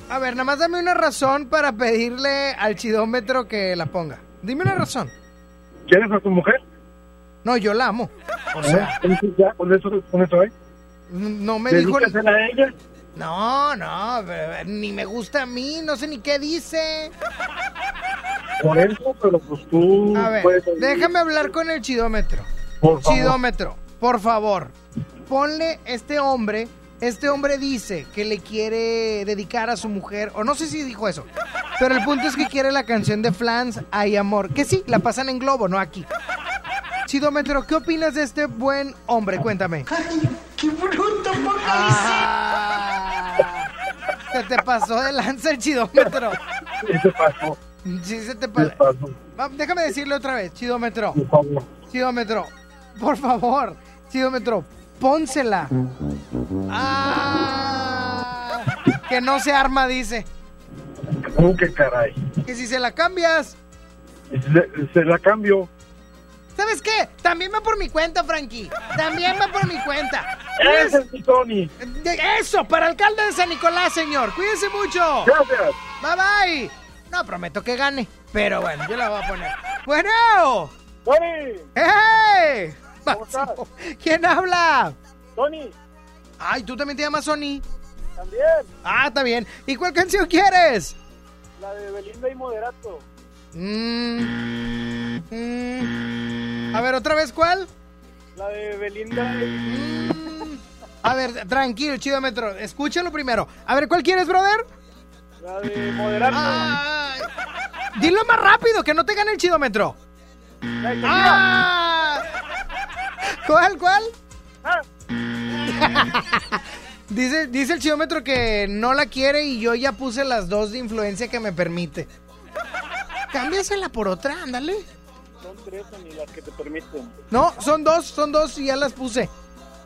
S27: A ver, nada más dame una razón para pedirle al chidómetro que la ponga. Dime una razón.
S55: ¿Quieres a tu mujer?
S27: No, yo la amo. O sea,
S55: ¿Eh? ¿Ya? ¿Con eso, con eso hay?
S27: no me dijo...
S55: Dedícasela a ella.
S27: No, no, eh, ni me gusta a mí, no sé ni qué dice.
S55: Por eso, pero pues tú
S27: A ver,
S55: puedes...
S27: déjame hablar con el chidómetro.
S55: Por favor.
S27: Chidómetro, por favor, ponle este hombre. Este hombre dice que le quiere dedicar a su mujer, o no sé si dijo eso, pero el punto es que quiere la canción de Flans, Hay Amor, que sí, la pasan en Globo, no aquí. Chidómetro, ¿qué opinas de este buen hombre? Cuéntame.
S25: ¡Qué bruto,
S27: Ah, se te pasó de lanza el chidómetro.
S55: ¿Qué te pasó?
S27: Sí, se te. Va, Déjame decirle otra vez, chidómetro.
S55: Por favor.
S27: Chidómetro, por favor, chidómetro, pónsela. Ah, que no se arma, dice.
S55: ¿Cómo que caray?
S27: Que si se la cambias.
S55: Se, se la cambio.
S27: ¿Sabes qué? También va por mi cuenta, Frankie. También va por mi cuenta.
S55: Ese es mi Tony.
S27: Eso, para alcalde de San Nicolás, señor. Cuídense mucho.
S55: Gracias.
S27: Bye bye. No prometo que gane, pero bueno, yo la voy a poner. Bueno.
S55: Tony.
S27: ¡Hey!
S55: ¿Cómo estás?
S27: ¿Quién habla?
S55: Tony.
S27: Ay, ¿tú también te llamas Sony?
S55: También.
S27: Ah, está bien. ¿Y cuál canción quieres?
S55: La de Belinda y Moderato.
S27: Mm, mm. A ver, ¿otra vez cuál?
S55: La de Belinda.
S27: Mm. A ver, tranquilo, chidómetro. Escúchalo primero. A ver, ¿cuál quieres, brother?
S55: La de Moderato.
S27: Ay. Dilo más rápido, que no te gane el chidómetro. Ah. ¿Cuál, cuál?
S55: Ah.
S27: dice, dice el chidómetro que no la quiere y yo ya puse las dos de influencia que me permite. Cámbiasela por otra, ándale.
S55: Son tres ni las que te permiten.
S27: No, son dos, son dos y ya las puse.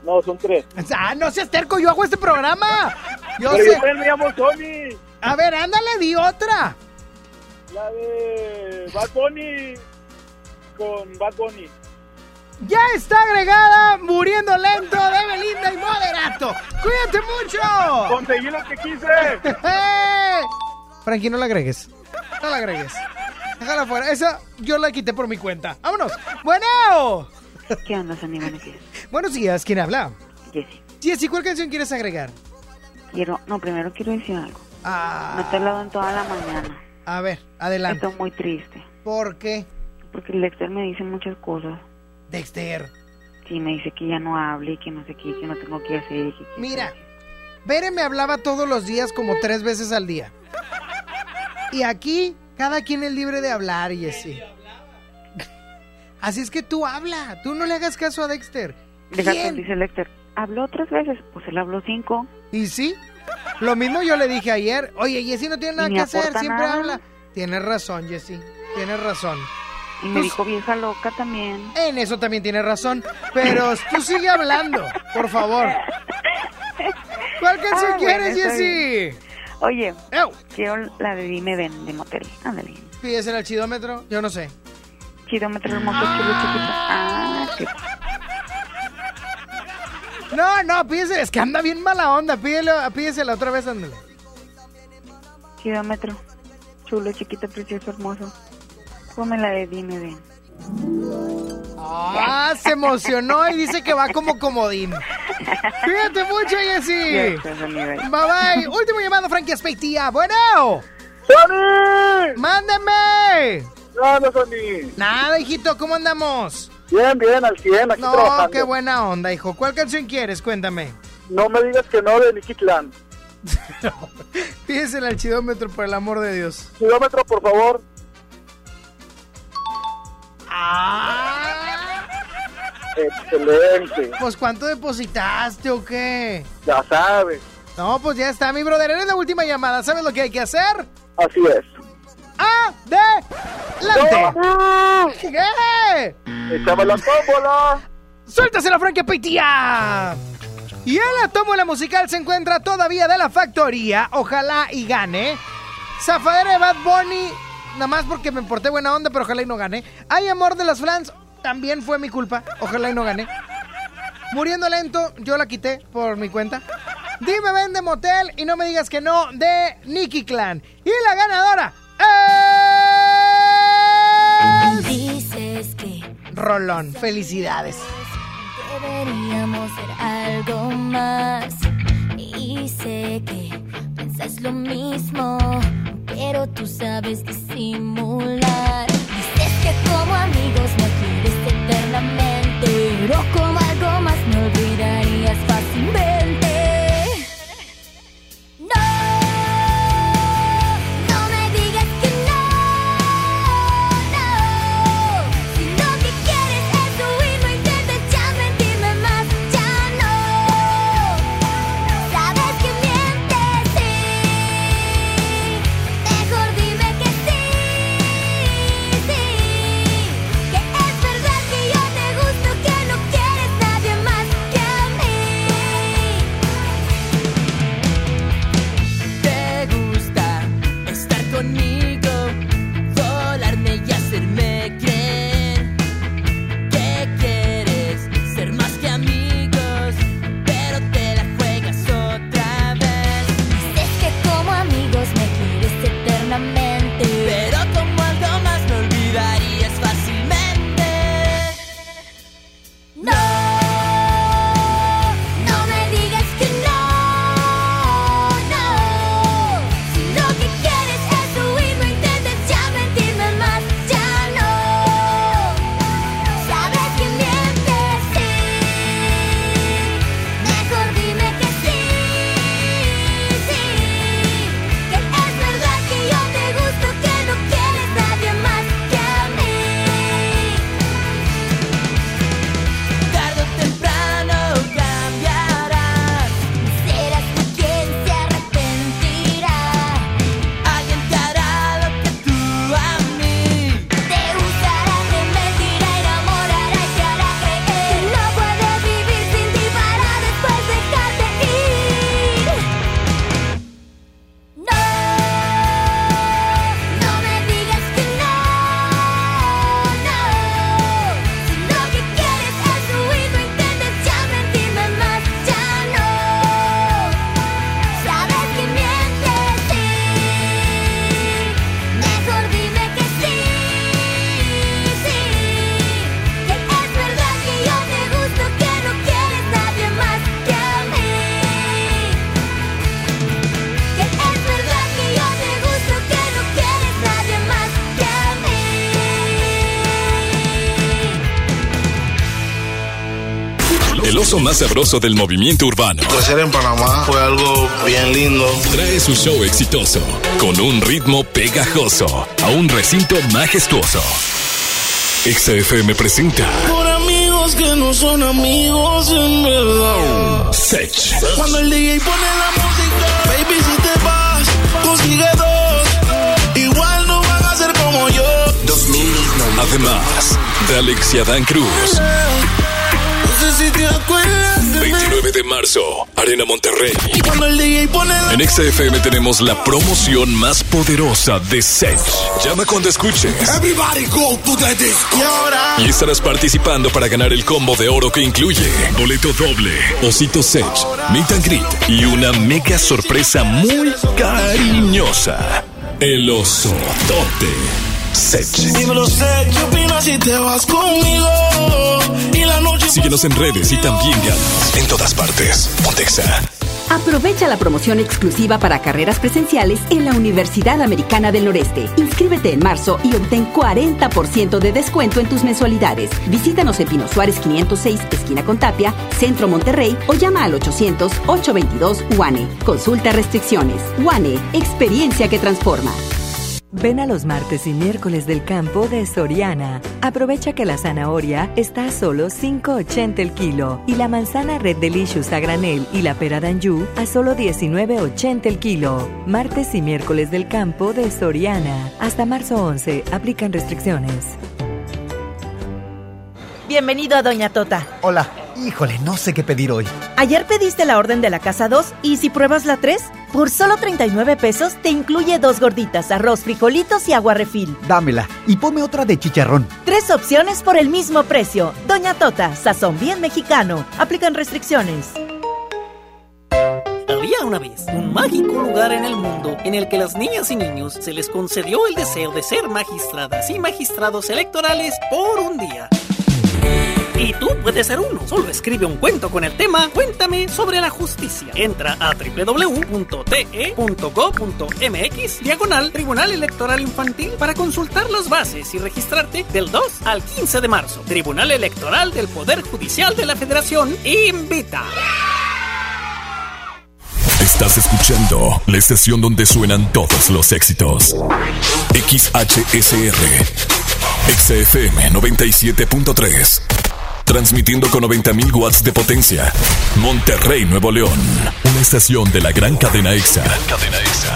S55: No, son tres.
S27: Ah, no seas terco, yo hago este programa. Yo
S55: Pero
S27: sé.
S55: yo me llamo Tony.
S27: A ver, ándale, di otra.
S55: La de Bad Bunny con Bad Bunny.
S27: Ya está agregada Muriendo Lento de Belinda y Moderato. ¡Cuídate mucho!
S55: Conseguí lo que quise.
S27: Frankie, no la agregues. No la agregues. Déjala fuera. Esa yo la quité por mi cuenta. ¡Vámonos! ¡Bueno!
S50: ¿Qué onda, Sandy? Buenos días.
S27: Buenos días. ¿Quién habla?
S50: Jessy.
S27: Jessy, ¿cuál canción quieres agregar?
S50: Quiero, no, primero quiero decir algo.
S27: Ah.
S50: Te he hablado en toda la mañana.
S27: A ver, adelante.
S50: Estoy muy triste.
S27: ¿Por qué?
S50: Porque el Dexter me dice muchas cosas.
S27: Dexter.
S50: Sí, me dice que ya no hable y que no sé qué, que no tengo que hacer. y que-
S27: Mira, Bere me hablaba todos los días como tres veces al día. Y aquí, cada quien es libre de hablar, Jessy. Así es que tú habla, tú no le hagas caso a Dexter. ¿Quién?
S50: dice Dexter. Habló tres veces, pues él habló cinco.
S27: ¿Y sí? Lo mismo yo le dije ayer. Oye, Jessy no tiene nada que hacer, siempre
S50: nada.
S27: habla. Tienes razón, Jessy. Tienes razón.
S50: Y me
S27: Pues-
S50: dijo vieja loca también.
S27: En eso también tienes razón. Pero tú sigue hablando, por favor. ¿Cuál canción
S50: Ah, bueno,
S27: quieres,
S50: está
S27: Jessy?
S50: Oye, quiero la de Dime Ven de Motel. Ándale.
S27: ¿Pides el chidómetro? Yo no sé.
S50: Chidómetro hermoso, chulo, chiquito. Ah, qué...
S27: No, no, pídese, es que anda bien mala onda. Pídelo, pídesela otra vez, ándale.
S50: Chidómetro. Chulo, chiquito, precioso, hermoso. Ponme la de Dime Ven.
S27: Ah, se emocionó y dice que va como comodín. Cuídate mucho, Jessy.
S50: Bye.
S27: Bye. Último llamado, Frankie Aspeitia. Bueno.
S55: ¡Sony!
S27: ¡Mándeme!
S55: Nada, Sony.
S27: Nada, hijito, ¿cómo andamos?
S55: Bien, bien, al 100, aquí
S27: No,
S55: trabajando.
S27: qué buena onda, hijo. ¿Cuál canción quieres? Cuéntame.
S55: No me digas que no de Nicky Clan.
S27: Pídesela al chidómetro, por el amor de Dios.
S55: Kilómetro, por favor.
S27: Ah.
S55: Excelente.
S27: Pues, ¿cuánto depositaste o qué?
S55: Ya sabes.
S27: No, pues ya está, mi brother. Eres la última llamada. ¿Sabes lo que hay que hacer?
S55: Así es.
S27: ¡Adelante! ¿Qué?
S55: Échame la tómbola.
S27: ¡Suéltasela, Frankie Peitia! Y en la tómbola musical se encuentra todavía de la factoría. Ojalá y gane. Zafadera de Bad Bunny. Nada más porque me porté buena onda, pero ojalá y no gane. Hay amor de las flans. También fue mi culpa. Ojalá y no gane. Muriendo lento, yo la quité por mi cuenta. Dime ven de motel y no me digas que no de Nicky Clan. Y la ganadora es...
S56: Dices que
S27: Rolón. Felicidades.
S56: deberíamos ser algo más. Y sé que piensas lo mismo, pero tú sabes disimular. Dices que como amigos me quieres eternamente, pero como algo más me olvidarías fácilmente. Más
S2: sabroso del movimiento urbano.
S30: Crecer en Panamá fue algo bien lindo.
S2: Trae su show exitoso, con un ritmo pegajoso, a un recinto majestuoso. XFM presenta
S30: Por amigos que no son amigos en verdad.
S2: Sech.
S30: Cuando el DJ pone la música, baby, si te vas, consigue dos. Igual no van a ser como yo.
S2: Además, de Alex y Adán Cruz. 29 de marzo, Arena Monterrey. En XFM tenemos la promoción más poderosa de Sech. Llama cuando escuches.
S30: Everybody go to the disco.
S2: Y estarás participando para ganar el combo de oro que incluye boleto doble, osito Sech, meet and greet y una mega sorpresa muy cariñosa. El osotote Sech.
S30: dímelo sé, ¿qué opinas si te vas conmigo? Y la noche
S2: Síguenos en redes y también ganas en todas partes. Pontexa.
S37: Aprovecha la promoción exclusiva para carreras presenciales en la Universidad Americana del Noreste. Inscríbete en marzo y obtén 40% de descuento en tus mensualidades. Visítanos en Pino Suárez 506, esquina con Tapia, Centro Monterrey o llama al 800-822 UANE. Consulta restricciones. UANE, experiencia que transforma.
S57: Ven a los martes y miércoles del campo de Soriana. Aprovecha que la zanahoria está a solo 5.80 el kilo y la manzana Red Delicious a granel y la pera d'Anjou a solo 19.80 el kilo. Martes y miércoles del campo de Soriana. Hasta marzo 11. Aplican restricciones.
S58: Bienvenido a Doña Tota.
S10: Hola, híjole, no sé qué pedir hoy.
S58: Ayer pediste la orden de la casa 2 y si pruebas la 3, por solo 39 pesos te incluye dos gorditas, arroz, frijolitos y agua refil.
S10: Dámela y ponme otra de chicharrón.
S58: Tres opciones por el mismo precio. Doña Tota, sazón bien mexicano. Aplican restricciones.
S31: Había una vez un mágico lugar en el mundo en el que las niñas y niños se les concedió el deseo de ser magistradas y magistrados electorales por un día. Y tú puedes ser uno. Solo escribe un cuento con el tema Cuéntame sobre la justicia. Entra a www.te.go.mx diagonal Tribunal Electoral Infantil para consultar las bases y registrarte del 2 al 15 de marzo. Tribunal Electoral del Poder Judicial de la Federación invita.
S2: Estás escuchando la estación donde suenan todos los éxitos. XHSR. XFM 97.3. Transmitiendo con 90.000 watts de potencia. Monterrey, Nuevo León. Una estación de la gran cadena EXA. cadena EXA.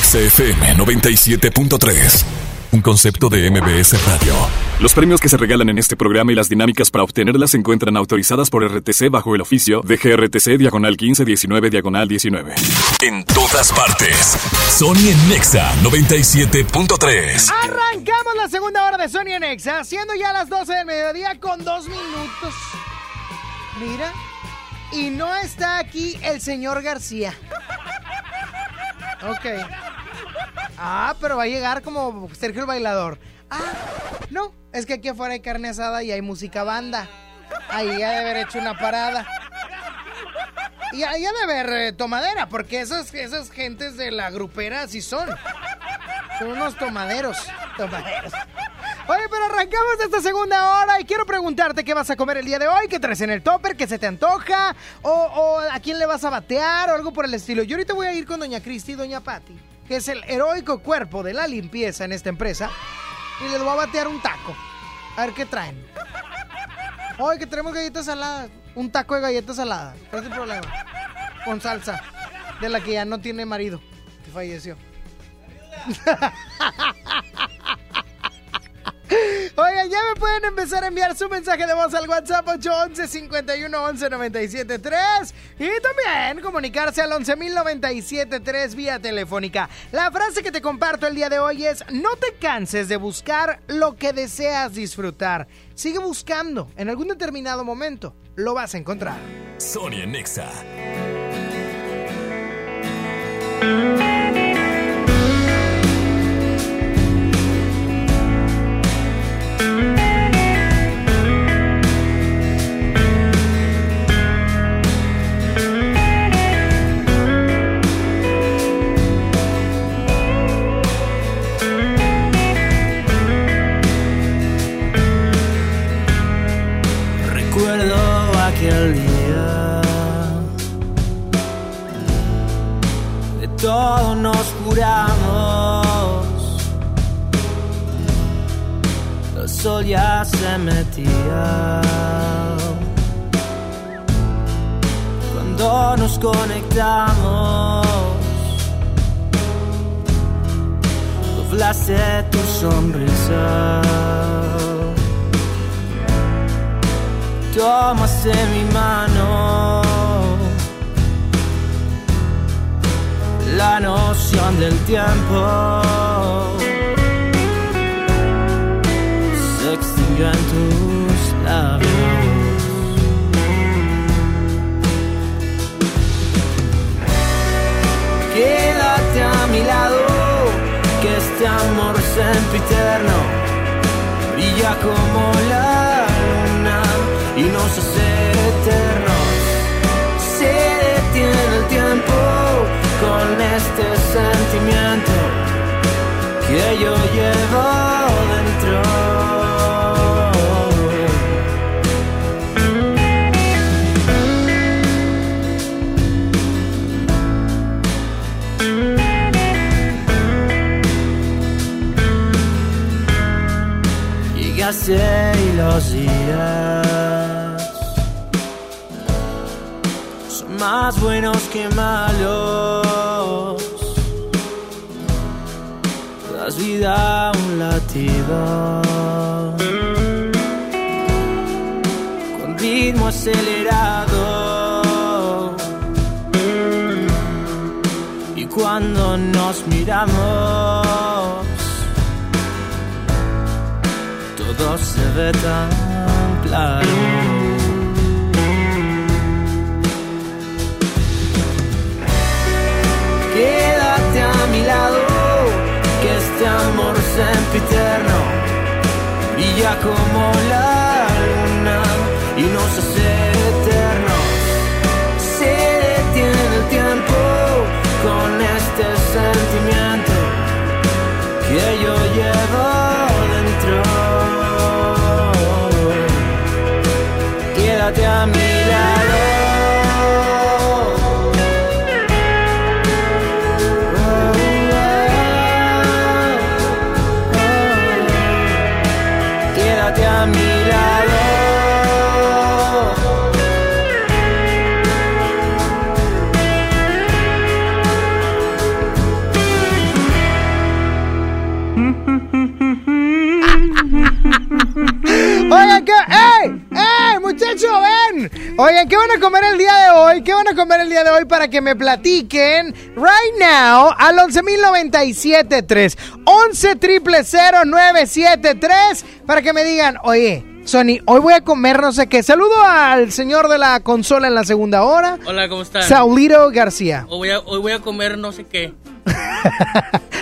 S2: XFM 97.3. Un concepto de MBS Radio.
S59: Los premios que se regalan en este programa y las dinámicas para obtenerlas se encuentran autorizadas por RTC bajo el oficio de GRTC diagonal 1519 diagonal 19.
S2: En todas partes. Sony en Nexa 97.3.
S27: Arrancamos la segunda hora de Sony en Exa, siendo ya las 12 del mediodía con dos minutos. Mira, y no está aquí el señor García. Ok. Ah, pero va a llegar como Sergio el bailador. Ah, no, es que aquí afuera hay carne asada y hay música banda. Ahí ha de haber hecho una parada. Y ahí ha de haber eh, tomadera, porque esas, esas gentes de la grupera así son. Son unos tomaderos. Tomaderos. Oye, pero arrancamos esta segunda hora y quiero preguntarte qué vas a comer el día de hoy, qué traes en el topper, qué se te antoja, o, o a quién le vas a batear o algo por el estilo. Yo ahorita voy a ir con doña Cristi y doña Patti, que es el heroico cuerpo de la limpieza en esta empresa, y les voy a batear un taco. A ver qué traen. Hoy que tenemos galletas saladas, un taco de galletas saladas, no es problema. Con salsa, de la que ya no tiene marido, que falleció. Oigan, ya me pueden empezar a enviar su mensaje de voz al WhatsApp 811 51 11 97 3 y también comunicarse al 11.097.3 vía telefónica. La frase que te comparto el día de hoy es: No te canses de buscar lo que deseas disfrutar. Sigue buscando. En algún determinado momento lo vas a encontrar.
S2: Sony en Nexa.
S25: Metía. Cuando nos conectamos, doblaste tu sonrisa. Tomaste mi mano. La noción del tiempo en tus labios. Quédate a mi lado, que este amor sempiterno brilla como la luna y nos hace eternos. Se detiene el tiempo con este sentimiento que yo llevo dentro. Llegaste y los días son más buenos que malos. Das vida a un latido con ritmo acelerado. Y cuando nos miramos, todo se ve tan claro. Quédate a mi lado, que este amor sempiterno brilla como la luna y nos hace
S27: Oigan, ¿qué van a comer el día de hoy? ¿Qué van a comer el día de hoy para que me platiquen right now al 11.097.3 11 973 para que me digan, oye, Sony, hoy voy a comer no sé qué. Saludo al señor de la consola en la segunda hora,
S60: Hola, ¿cómo están?
S27: Saulito García.
S60: Hoy voy, a, hoy voy a comer no sé qué.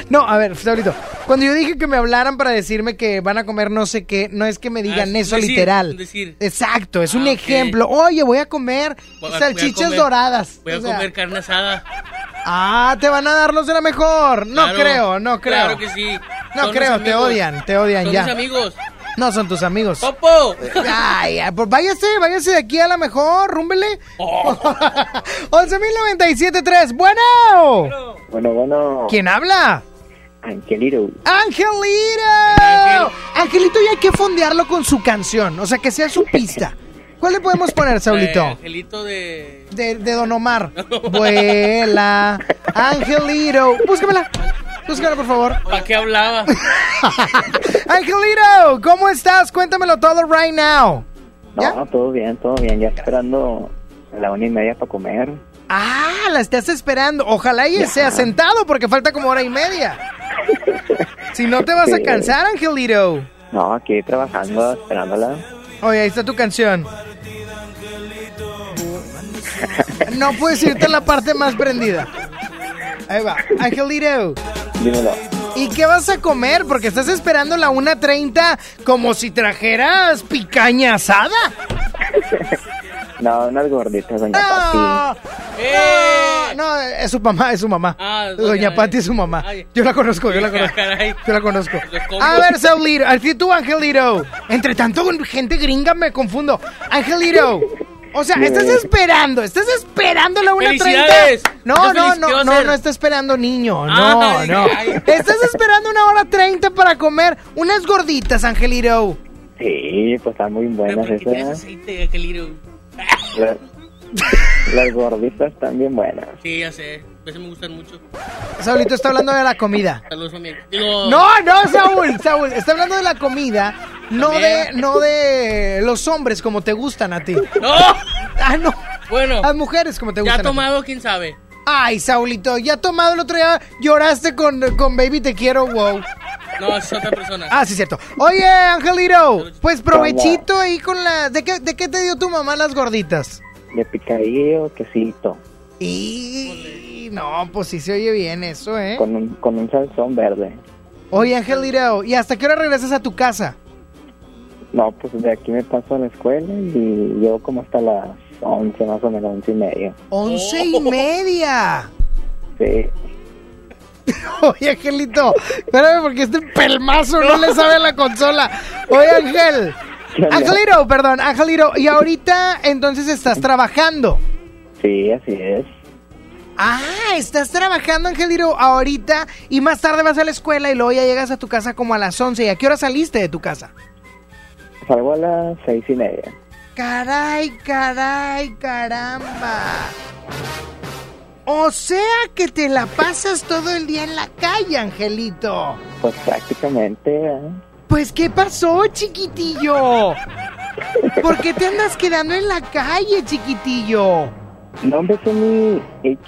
S27: No, a ver, Saulito, cuando yo dije que me hablaran para decirme que van a comer no sé qué, no es que me digan
S60: Ah, es
S27: eso
S60: decir,
S27: literal.
S60: decir.
S27: Exacto, es un
S60: Ah, ok.
S27: ejemplo. Oye, voy a comer
S60: Voy a- voy a
S27: salchichas
S60: comer-
S27: doradas.
S60: Voy a
S27: O sea,
S60: comer carne asada.
S27: Ah, te van a dar los de la mejor. No
S60: Claro,
S27: creo, no creo.
S60: Claro que sí.
S27: No
S60: Son
S27: creo, te odian, te odian
S60: Son
S27: ya.
S60: mis amigos.
S27: No son tus amigos.
S60: ¡Popo!
S27: Ay, ay, pues váyase, váyase de aquí a la mejor, rúmbele.
S60: Oh.
S27: 11.097.3, bueno.
S61: Bueno, bueno.
S27: ¿Quién habla?
S61: Angelito.
S27: ¡Angelito! Angelito ya hay que fondearlo con su canción, o sea, que sea su pista. ¿Cuál le podemos poner,
S60: Eh,
S27: Saulito?
S60: Angelito de...
S27: De, de Don Omar. Vuela, Angelito. Búscamela. Búscamela, por favor.
S60: ¿Para qué hablaba?
S27: Angelito, ¿cómo estás? Cuéntamelo todo right now.
S61: No, todo bien, todo bien. Ya esperando a la una y media para comer.
S27: Ah, la estás esperando. Ojalá y sea sentado porque falta como hora y media. Si no te vas a cansar, Angelito.
S61: No, aquí trabajando, esperándola.
S27: Oye, ahí está tu canción. No puedes irte a la parte más prendida. Ahí va. Angelito.
S61: Dímelo.
S27: ¿Y qué vas a comer? Porque estás esperando la 1.30 como si trajeras picaña asada.
S61: No, unas gorditas, doña
S27: No,
S61: Pati.
S27: no, no, es su mamá, es su mamá.
S60: Ah,
S27: Doña
S60: doña-
S27: Pati es su mamá.
S60: Ay.
S27: Yo la conozco, yo la conozco.
S60: Caray.
S27: Yo la conozco. A ver, Saulito, al fin tú, Angelito. Entre tanto, gente gringa me confundo. Angelito, O sea,
S61: Sí,
S27: estás esperando, estás esperando la 1.30.
S62: ¡Felicidades!
S27: No,
S62: Yo
S27: no,
S62: feliz- ¿qué va
S27: no, no, no está esperando niño. No,
S62: Ay,
S27: no.
S62: ay.
S27: Estás esperando una hora 30 para comer unas gorditas, Angelito.
S61: Sí, pues están muy buenas
S62: ¿Por qué tienes
S61: esas.
S62: aceite, Angelito?
S61: Las, las gorditas bien buenas.
S62: Sí, ya sé. A veces me gustan mucho.
S27: Saulito está hablando de la comida.
S62: Saludos, amigo. Digo,
S27: No, no, Saúl, Saúl, está hablando de la comida, no de,
S62: También.
S27: no de los hombres como te gustan a ti.
S62: ¡No!
S27: Ah, no.
S62: Bueno,
S27: Las mujeres como te
S62: ya
S27: gustan. a ti.
S62: tomado, quién sabe.
S27: Ay, Saulito, ya tomado el otro día, lloraste con, con Baby Te Quiero, wow.
S62: No, es otra persona.
S27: Ah, sí, cierto. Oye, Angelito, pues provechito ahí con la... ¿De qué, ¿De qué te dio tu mamá las gorditas?
S61: De picadillo, quesito.
S27: Y... No, pues sí se oye bien eso, ¿eh?
S61: Con un, con un salsón verde.
S27: Oye, Angelito, ¿y hasta qué hora regresas a tu casa?
S61: No, pues de aquí me paso a la escuela y llevo como hasta las 11, más o menos, 11 y media.
S27: Once y media.
S61: Sí.
S27: Oye, Angelito, espérame porque este pelmazo no le sabe a la consola. Oye, Ángel. Angelito, perdón, Angelito, y ahorita entonces estás trabajando.
S61: Sí, así es.
S27: Ah, estás trabajando, Angelito, ahorita y más tarde vas a la escuela y luego ya llegas a tu casa como a las 11. ¿Y a qué hora saliste de tu casa?
S61: Salgo a las seis y media.
S27: Caray, caray, caramba. O sea que te la pasas todo el día en la calle, Angelito.
S61: Pues prácticamente, ¿eh?
S27: Pues, ¿qué pasó, chiquitillo? ¿Por qué te andas quedando en la calle, chiquitillo?
S61: No, hombre, Sony, es.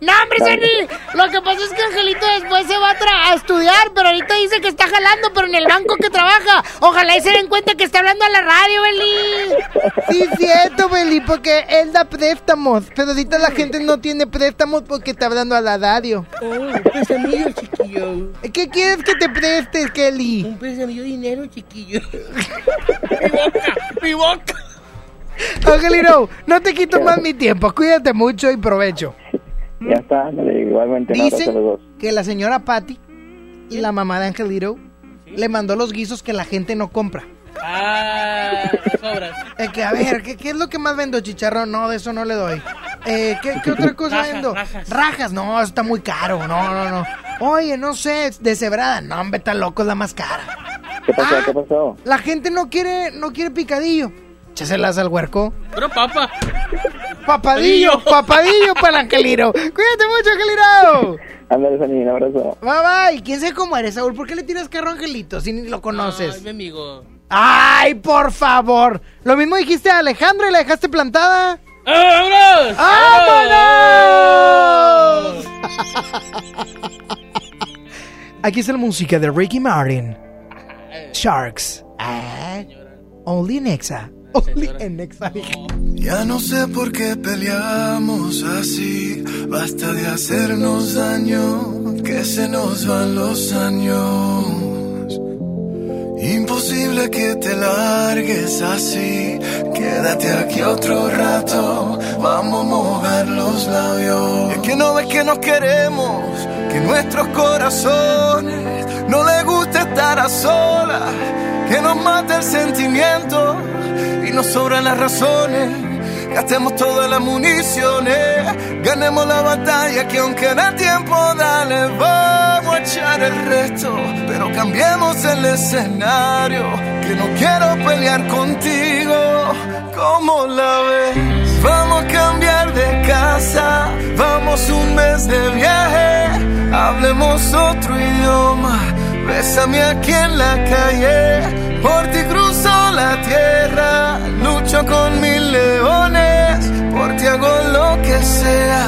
S27: ¡No, hombre, Sonny! Lo que pasa es que Angelito después se va a, estudiar, pero ahorita dice que está jalando, pero en el banco que trabaja. Ojalá y se den cuenta que está hablando a la radio, Beli. Sí, es cierto, Beli, porque él da préstamos. Pero ahorita la gente no tiene préstamos porque está hablando a la radio.
S62: Oh, préstame chiquillo.
S27: ¿Qué quieres que te prestes, Kelly?
S62: Un préstame dinero, chiquillo. mi boca, mi boca.
S27: Angelito, no te quito más mi tiempo. Cuídate mucho y provecho.
S61: Ya está, igualmente no, a los dos.
S27: Dicen que la señora Patty y la mamá de Angelito le mandó los guisos que la gente no compra.
S62: Ah, sobras.
S27: Eh, que a ver, ¿qué, qué es lo que más vendo? Chicharrón, no, de eso no le doy. Eh, ¿qué, qué otra cosa
S62: Rajas,
S27: vendo?
S62: rajas.
S27: no, eso está muy caro, no, no, no. Oye, no sé, deshebrada, no, hombre, está loco, es la más cara.
S61: ¿Qué pasó? ¿Qué pasó?
S27: La gente no quiere, no quiere picadillo. Échaselas al huerco.
S62: Pero papa.
S27: Papadillo, papadillo para el Angelito. Cuídate mucho, Angelito.
S61: Ándale, Sony, un abrazo.
S27: Bye bye. ¿Quién sé cómo eres, Saúl? ¿Por qué le tiras carro a Angelito si ni lo
S62: Ay,
S27: conoces?
S62: mi amigo.
S27: Ay, por favor. Lo mismo dijiste a Alejandra y la dejaste plantada.
S62: ¡Vámonos!
S27: ¡Vámonos! Aquí está la música de Ricky Martin. Sharks. Ah, Only in Exa. Only in Exa.
S25: Ya no sé por qué peleamos así. Basta de hacernos daño, que se nos van los años. Imposible que te largues así. Quédate aquí otro rato. Vamos a mojar los labios. Es que no ves que nos queremos, que nuestros corazones no les gusta estar a solas. Que nos mata el sentimiento y nos sobran las razones. Gastemos todas las municiones, ganemos la batalla que aunque da tiempo, dale, vamos a echar el resto, pero cambiemos el escenario, que no quiero pelear contigo, ¿cómo la ves? Vamos a cambiar de casa, vamos un mes de viaje, hablemos otro idioma, bésame aquí en la calle, por ti cruzo la tierra, lucho con mil leones, por ti hago lo que sea,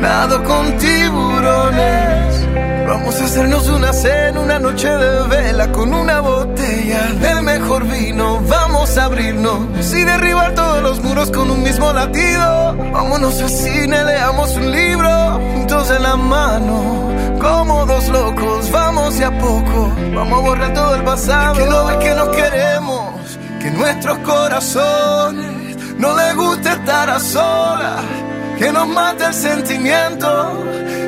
S25: nado con tiburones. Vamos a hacernos una cena, una noche de vela con una botella del mejor vino. Vamos abrirnos y derribar todos los muros con un mismo latido. Vámonos al cine, leamos un libro juntos en la mano. Como dos locos, vamos de a poco. Vamos a borrar todo el pasado. que no ves que nos queremos, que nuestros corazones no les gusta estar a solas. Que nos mata el sentimiento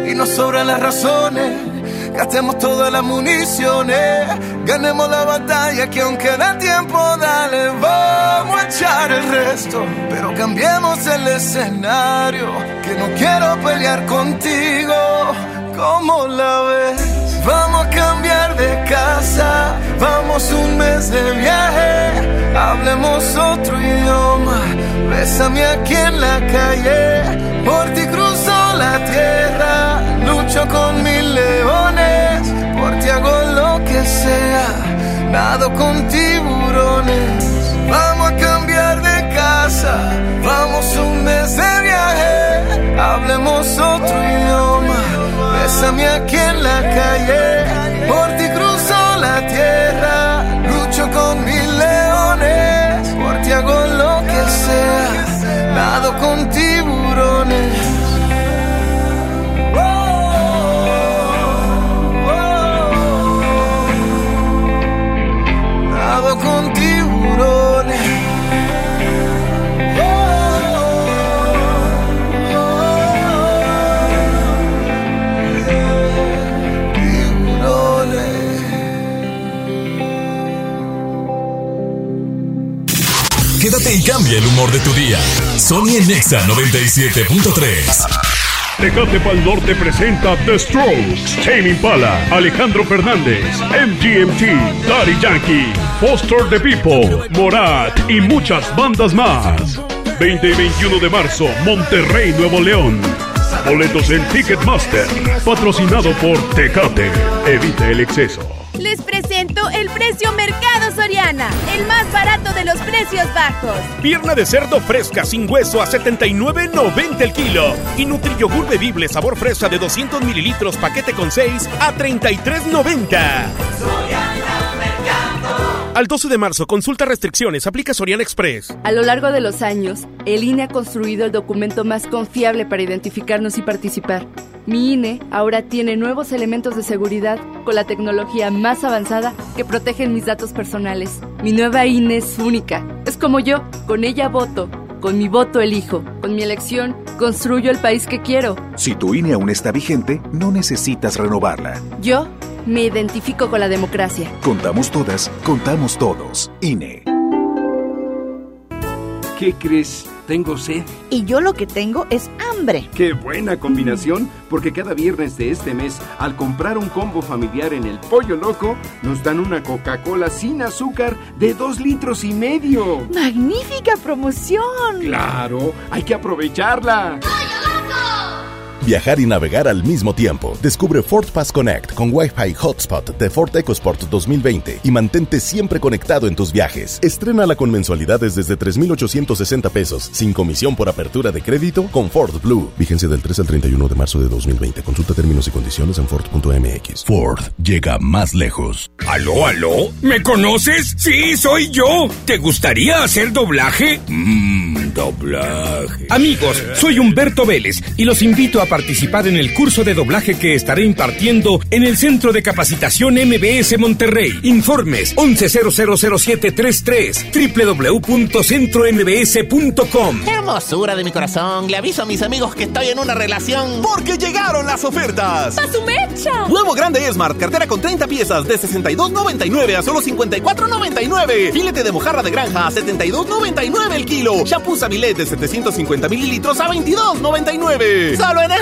S25: y nos sobran las razones. Gastemos todas las municiones, ganemos la batalla que aunque da tiempo, dale, vamos a echar el resto. Pero cambiemos el escenario, que no quiero pelear contigo. ¿Cómo la ves? Vamos a cambiar de casa, vamos un mes de viaje, hablemos otro idioma, bésame aquí en la calle, por ti cruzo la tierra, lucho con mil leones, sea, nado con tiburones, vamos a cambiar de casa, vamos un mes de viaje, hablemos otro idioma. Bésame aquí en la calle, por ti cruzo la tierra,
S52: cambia el humor de tu día. Sony en Nexa 97.3.
S7: Tecate Pal Norte presenta The Strokes, Tame Impala, Alejandro Fernández, MGMT, Daddy Yankee, Foster the People, Morat y muchas bandas más. 20 y 21 de marzo, Monterrey, Nuevo León. Boletos en Ticketmaster, patrocinado por Tecate. Evita el exceso.
S8: Les presento el precio Mercado Soriana, el más barato de los precios bajos.
S63: Pierna de cerdo fresca sin hueso a 79.90 el kilo. Y Nutriyogur bebible sabor fresa de 200 mililitros paquete con 6 a 33.90. Al 12 de marzo, consulta restricciones, aplica Soriana Express.
S64: A lo largo de los años, el INE ha construido el documento más confiable para identificarnos y participar. Mi INE ahora tiene nuevos elementos de seguridad con la tecnología más avanzada que protegen mis datos personales. Mi nueva INE es única. Es como yo, con ella voto. Con mi voto elijo. Con mi elección construyo el país que quiero.
S65: Si tu INE aún está vigente, no necesitas renovarla.
S64: Yo me identifico con la democracia.
S65: Contamos todas, contamos todos. INE.
S11: ¿Qué crees? Tengo sed.
S66: Y yo lo que tengo es hambre.
S11: Qué buena combinación, porque cada viernes de este mes, al comprar un combo familiar en el Pollo Loco, nos dan una Coca-Cola sin azúcar de dos litros y medio.
S66: ¡Magnífica promoción!
S11: Claro, hay que aprovecharla.
S67: Viajar y navegar al mismo tiempo. Descubre Ford Pass Connect con Wi-Fi Hotspot de Ford EcoSport 2020 y mantente siempre conectado en tus viajes. Estrénala con mensualidades desde 3,860 pesos, sin comisión por apertura de crédito con Ford Blue. Vigencia del 3 al 31 de marzo de 2020. Consulta términos y condiciones en Ford.mx.
S52: Ford llega más lejos. ¿Aló, aló? ¿Me conoces? Sí, soy yo. ¿Te gustaría hacer doblaje? Mmm, doblaje. Amigos, soy Humberto Vélez y los invito a participar en el curso de doblaje que estaré impartiendo en el Centro de Capacitación MBS Monterrey. Informes 11000733 www.centrombs.com.
S68: Hermosura de mi corazón, le aviso a mis amigos que estoy en una relación.
S19: Porque llegaron las ofertas.
S8: ¡A su mecha!
S19: Nuevo grande Smart, cartera con 30 piezas de 62.99 a solo 54.99. Filete de mojarra de granja a 72.99 el kilo. Shampoo Sabilet de 750 mililitros a 22.99. Solo en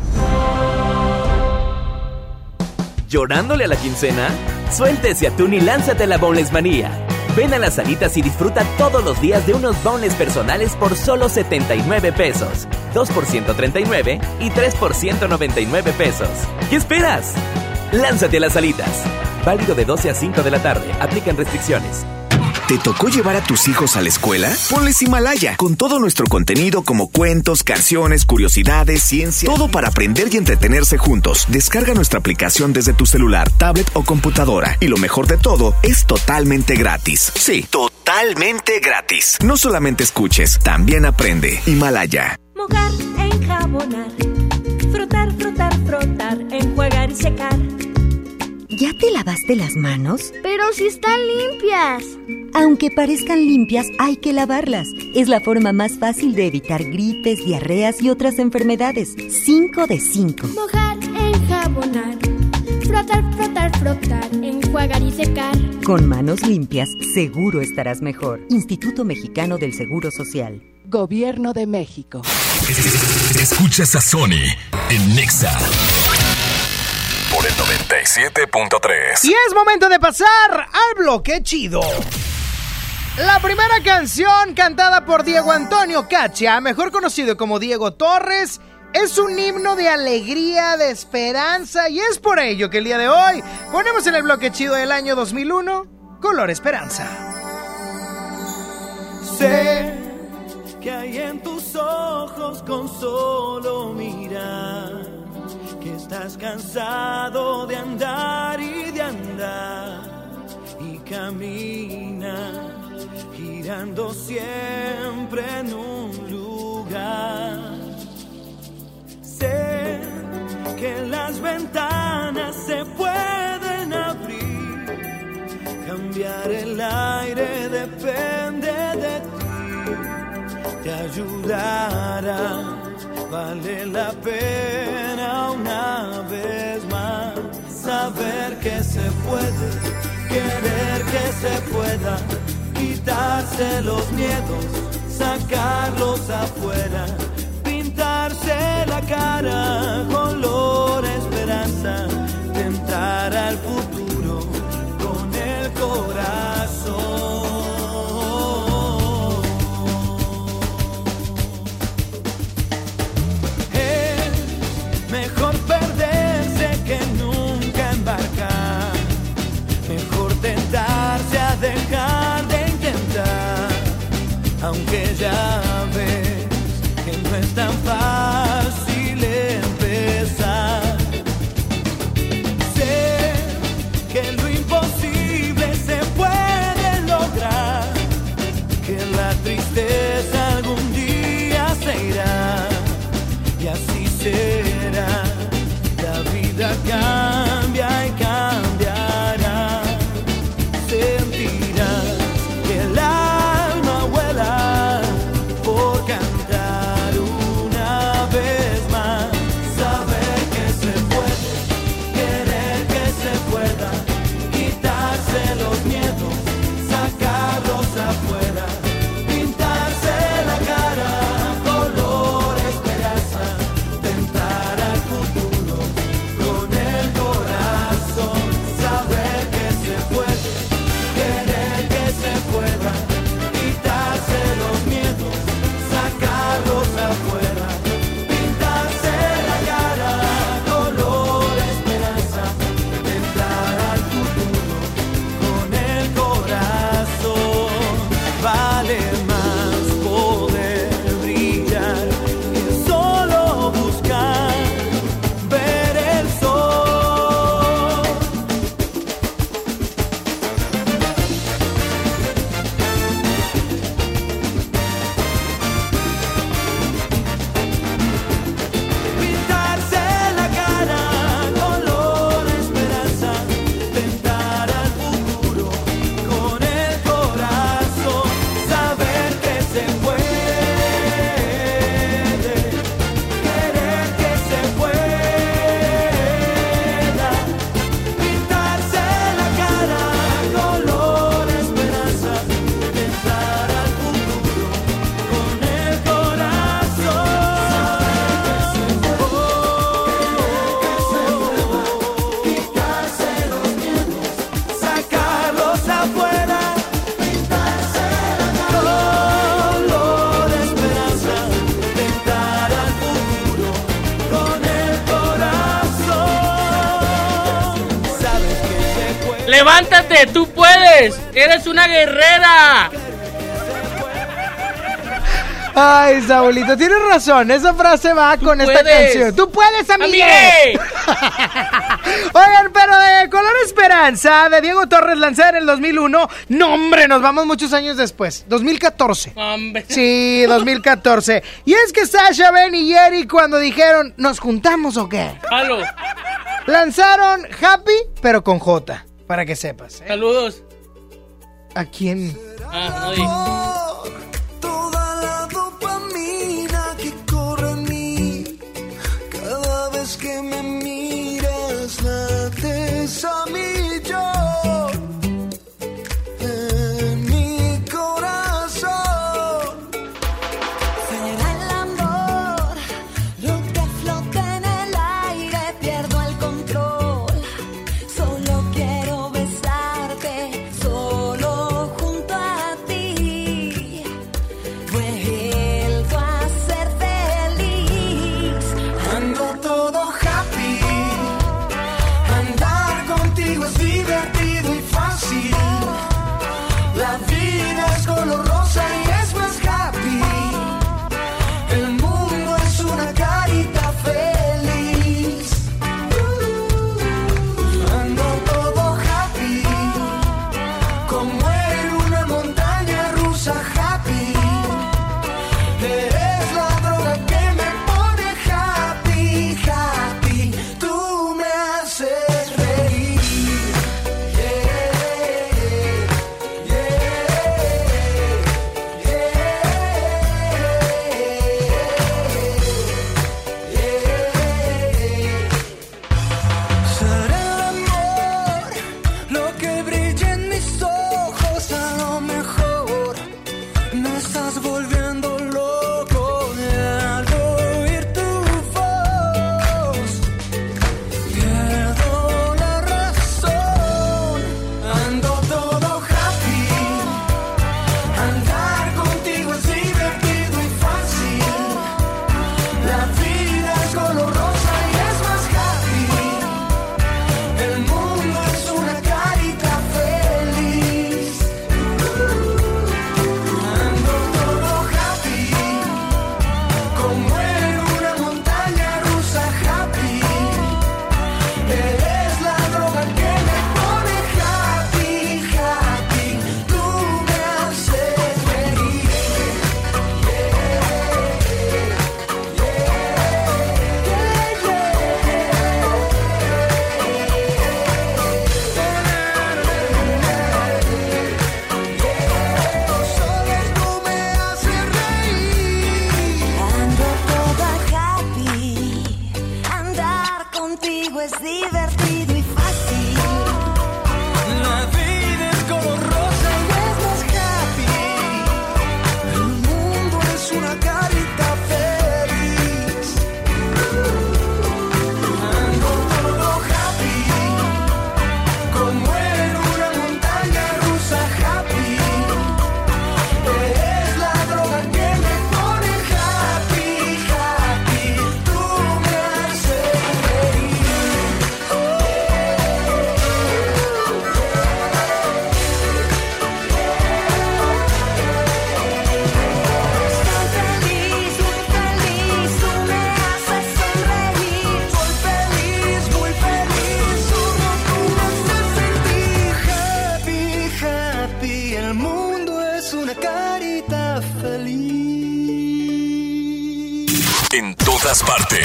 S69: ¿Llorándole a la quincena? Suéltese atún y lánzate a la Boneless Manía. Ven a las salitas y disfruta todos los días de unos boneless personales por solo 79 pesos. 2 por 139 y 3 por 199 pesos. ¿Qué esperas? Lánzate a las salitas. Válido de 12 a 5 de la tarde. Aplican restricciones.
S10: ¿Te tocó llevar a tus hijos a la escuela? Ponles Himalaya, con todo nuestro contenido como cuentos, canciones, curiosidades, ciencia, todo para aprender y entretenerse juntos. Descarga nuestra aplicación desde tu celular, tablet o computadora. Y lo mejor de todo, es totalmente gratis. Sí, totalmente gratis. No solamente escuches, también aprende. Himalaya.
S70: Mojar, enjabonar, frotar, frotar, frotar, enjuagar y secar.
S71: ¿Ya te lavaste las manos?
S70: Pero si están limpias.
S71: Aunque parezcan limpias, hay que lavarlas. Es la forma más fácil de evitar gripes, diarreas y otras enfermedades. 5 de 5.
S70: Mojar, enjabonar, frotar, frotar, frotar, enjuagar y secar.
S71: Con manos limpias, seguro estarás mejor. Instituto Mexicano del Seguro Social.
S72: Gobierno de México.
S2: Escuchas a Sony en Nexa 97.3.
S27: Y es momento de pasar al bloque chido. La primera canción cantada por Diego Antonio Cacha, mejor conocido como Diego Torres, es un himno de alegría, de esperanza y es por ello que el día de hoy ponemos en el bloque chido del año 2001 Color Esperanza.
S31: Sé que hay en tus ojos con solo mirar que estás cansado de andar y de andar y camina girando siempre en un lugar. Sé que las ventanas se pueden abrir, cambiar el aire depende de ti, te ayudará vale la pena una vez más saber que se puede, querer que se pueda, quitarse los miedos, sacarlos afuera, pintarse la cara color esperanza, Aunque ya
S62: Levántate, tú puedes. Eres una guerrera.
S27: Ay, Saulito, tienes razón. Esa frase va con esta
S62: puedes.
S27: canción. ¡Tú puedes, amigue!
S62: ¡Amigue!
S27: Oigan, pero de Color Esperanza, de Diego Torres, lanzada en el 2001. No, hombre, nos vamos muchos años después. 2014.
S62: Hombre.
S27: Sí, 2014. Y es que Sasha, Ben y Jerry, cuando dijeron, ¿nos juntamos o qué?
S62: Halo.
S27: Lanzaron Happy, pero con J, para que sepas. ¿eh?
S62: Saludos.
S27: ¿A quién?
S62: Ah, no.
S56: Toda la dopamina que corre en mí. Cada vez que me miras, lates a mi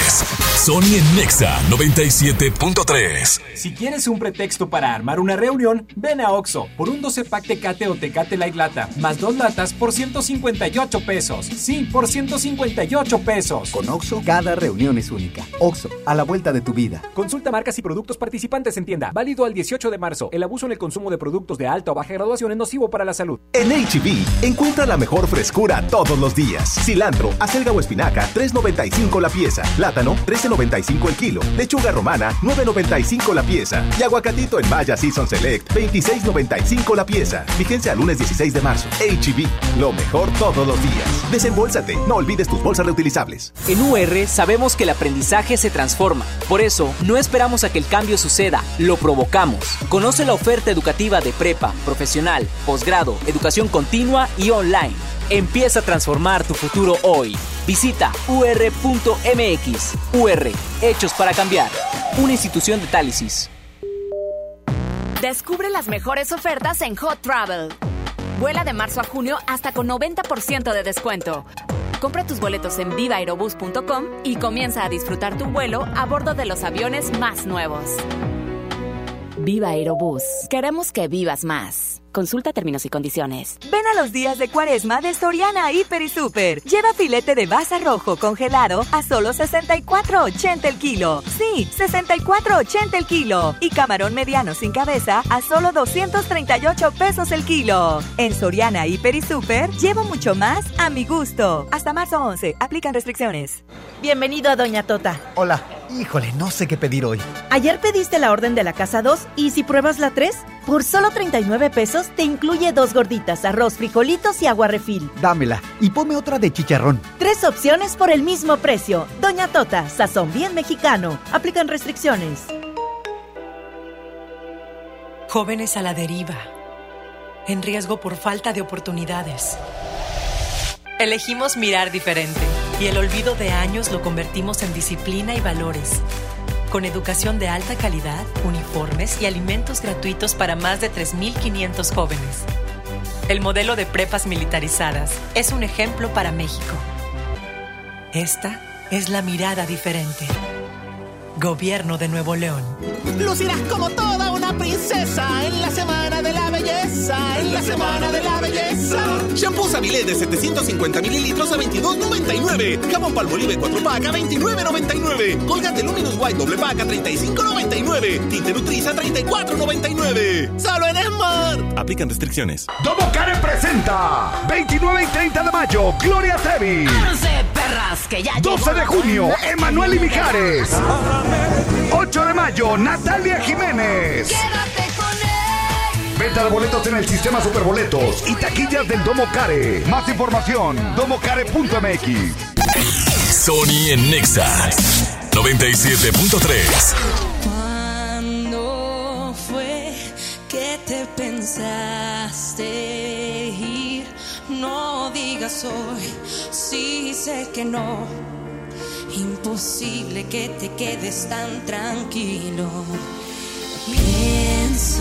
S2: todas partes. Sony en Nexa 97.3.
S32: Si quieres un pretexto para armar una reunión, ven a Oxo por un 12 pack Tecate o Tecate Light Lata, más dos latas por 158 pesos. Sí, por 158 pesos.
S73: Con Oxo, cada reunión es única. Oxo, a la vuelta de tu vida.
S32: Consulta marcas y productos participantes en tienda. Válido al 18 de marzo. El abuso en el consumo de productos de alta o baja graduación es nocivo para la salud.
S10: En HB, encuentra la mejor frescura todos los días. Cilantro, acelga o espinaca, 3.95 la pieza. Plátano, 13 13.95 el kilo. Lechuga romana, 9.95 la pieza. Y aguacatito en Maya Season Select, 26.95 la pieza. Vigencia al lunes 16 de marzo. HB, lo mejor todos los días. Desembolsate, no olvides tus bolsas reutilizables.
S32: En UR sabemos que el aprendizaje se transforma. Por eso, no esperamos a que el cambio suceda, lo provocamos. Conoce la oferta educativa de prepa, profesional, posgrado, educación continua y online. Empieza a transformar tu futuro hoy. Visita ur.mx. UR, Hechos para Cambiar. Una institución de Tálisis.
S74: Descubre las mejores ofertas en Hot Travel. Vuela de marzo a junio hasta con 90% de descuento. Compra tus boletos en vivaerobus.com y comienza a disfrutar tu vuelo a bordo de los aviones más nuevos. Viva Aerobús. Queremos que vivas más. Consulta términos y condiciones.
S37: Ven a los días de cuaresma de Soriana Hiper y Super. Lleva filete de baza rojo congelado a solo 64.80 el kilo. Sí, 64.80 el kilo. Y camarón mediano sin cabeza a solo 238 pesos el kilo. En Soriana Hiper y Super llevo mucho más a mi gusto. Hasta marzo 11. Aplican restricciones.
S75: Bienvenido a Doña Tota.
S76: Hola. Híjole, no sé qué pedir hoy.
S75: Ayer pediste la orden de la casa 2 y si pruebas la 3, por solo 39 pesos te incluye dos gorditas, arroz, frijolitos y agua refil.
S76: Dámela y ponme otra de chicharrón.
S75: Tres opciones por el mismo precio. Doña Tota, sazón bien mexicano. Aplican restricciones.
S40: Jóvenes a la deriva. En riesgo por falta de oportunidades. Elegimos mirar diferente y el olvido de años lo convertimos en disciplina y valores. Con educación de alta calidad, uniformes y alimentos gratuitos para más de 3.500 jóvenes. El modelo de prepas militarizadas es un ejemplo para México. Esta es la mirada diferente. Gobierno de Nuevo León.
S19: Lucirás como toda una princesa en la semana de la belleza, en la semana de la belleza. Shampoo Sabilé de 750 mililitros a 22.99. Jabón Palmolive 4 pack a 29.99. Colgate Luminous White doble pack a 35.99. Tinte Nutriza a 34.99. Solo en Smart.
S2: Aplican restricciones.
S67: Domo Karen presenta 29 y 30 de mayo Gloria Trevi.
S74: perras que ya
S67: 12 de junio Emanuel y Mijares. 8 de mayo Natalia Jiménez.
S56: Quédate con él.
S67: Venta de boletos en el sistema Superboletos y taquillas del Domo Care. Más información domocare.mx.
S2: Sony en Nexa 97.3.
S56: ¿Cuándo fue que te pensaste ir? No digas hoy, sí sé que no. Imposible que te quedes tan tranquilo. Pienso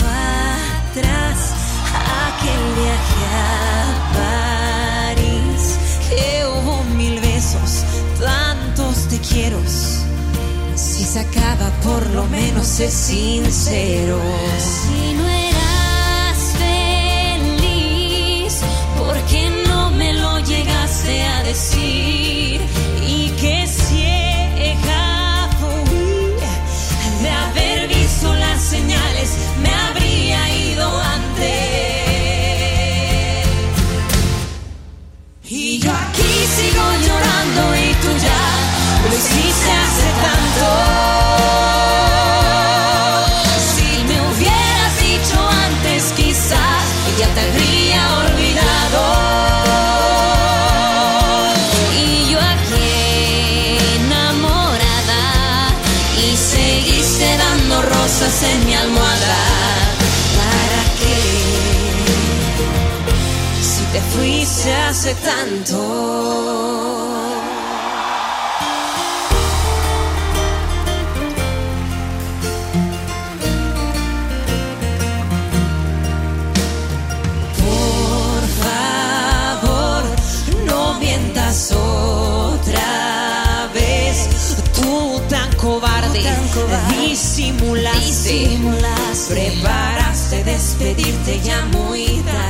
S56: atrás, aquel viaje a París, que hubo mil besos, tantos te quiero. Si se acaba, por lo menos sé sincero. Si no eras feliz, ¿por qué no me lo llegaste a decir? Lo hiciste hace tanto. Si me hubieras dicho antes, quizás ya te habría olvidado. Y yo aquí enamorada y seguiste dando rosas en mi almohada. ¿Para qué? Si te fuiste hace tanto. Disimulaste, preparaste despedirte ya muy tarde.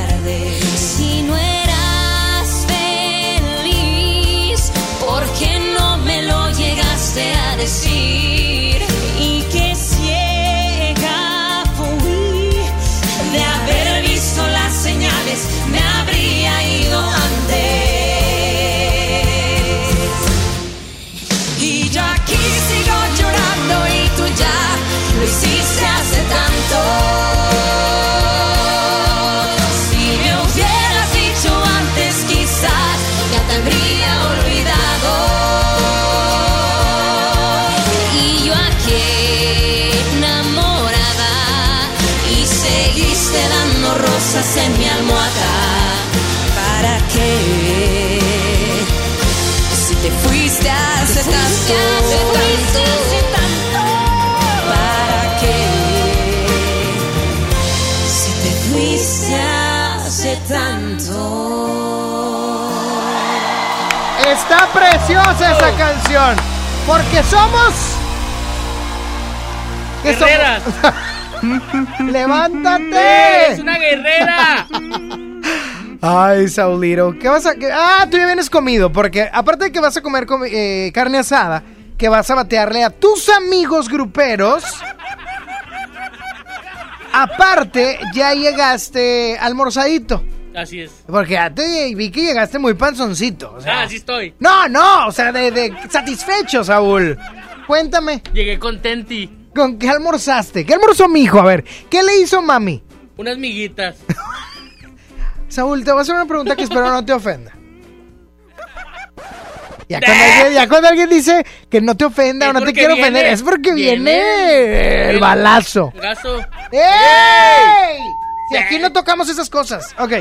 S27: Preciosa esa canción. Porque somos. ¿Qué somos?
S77: Guerreras.
S27: ¡Levántate!
S77: ¡Es una guerrera!
S27: Ay, Saulito, ¿qué vas a...? qué- Ah, tú ya vienes comido, porque aparte de que vas a comer eh, carne asada, que vas a batearle a tus amigos gruperos, aparte ya llegaste almorzadito,
S77: Así es.
S27: porque ya te vi que llegaste muy panzoncito, o sea...
S77: Ah, así estoy.
S27: No, no, o sea, de, de satisfecho, Saúl. Cuéntame,
S77: Llegué contenti.
S27: ¿con qué almorzaste? ¿Qué almorzó mi hijo? A ver, ¿qué le hizo mami?
S77: Unas miguitas.
S27: Saúl, te voy a hacer una pregunta que espero no te ofenda. Ya cuando, alguien, ya cuando alguien dice que no te ofenda o no te
S77: viene,
S27: ofender, es porque viene,
S77: viene
S27: el balazo. ¡Ey! Si aquí no tocamos esas cosas. Ok.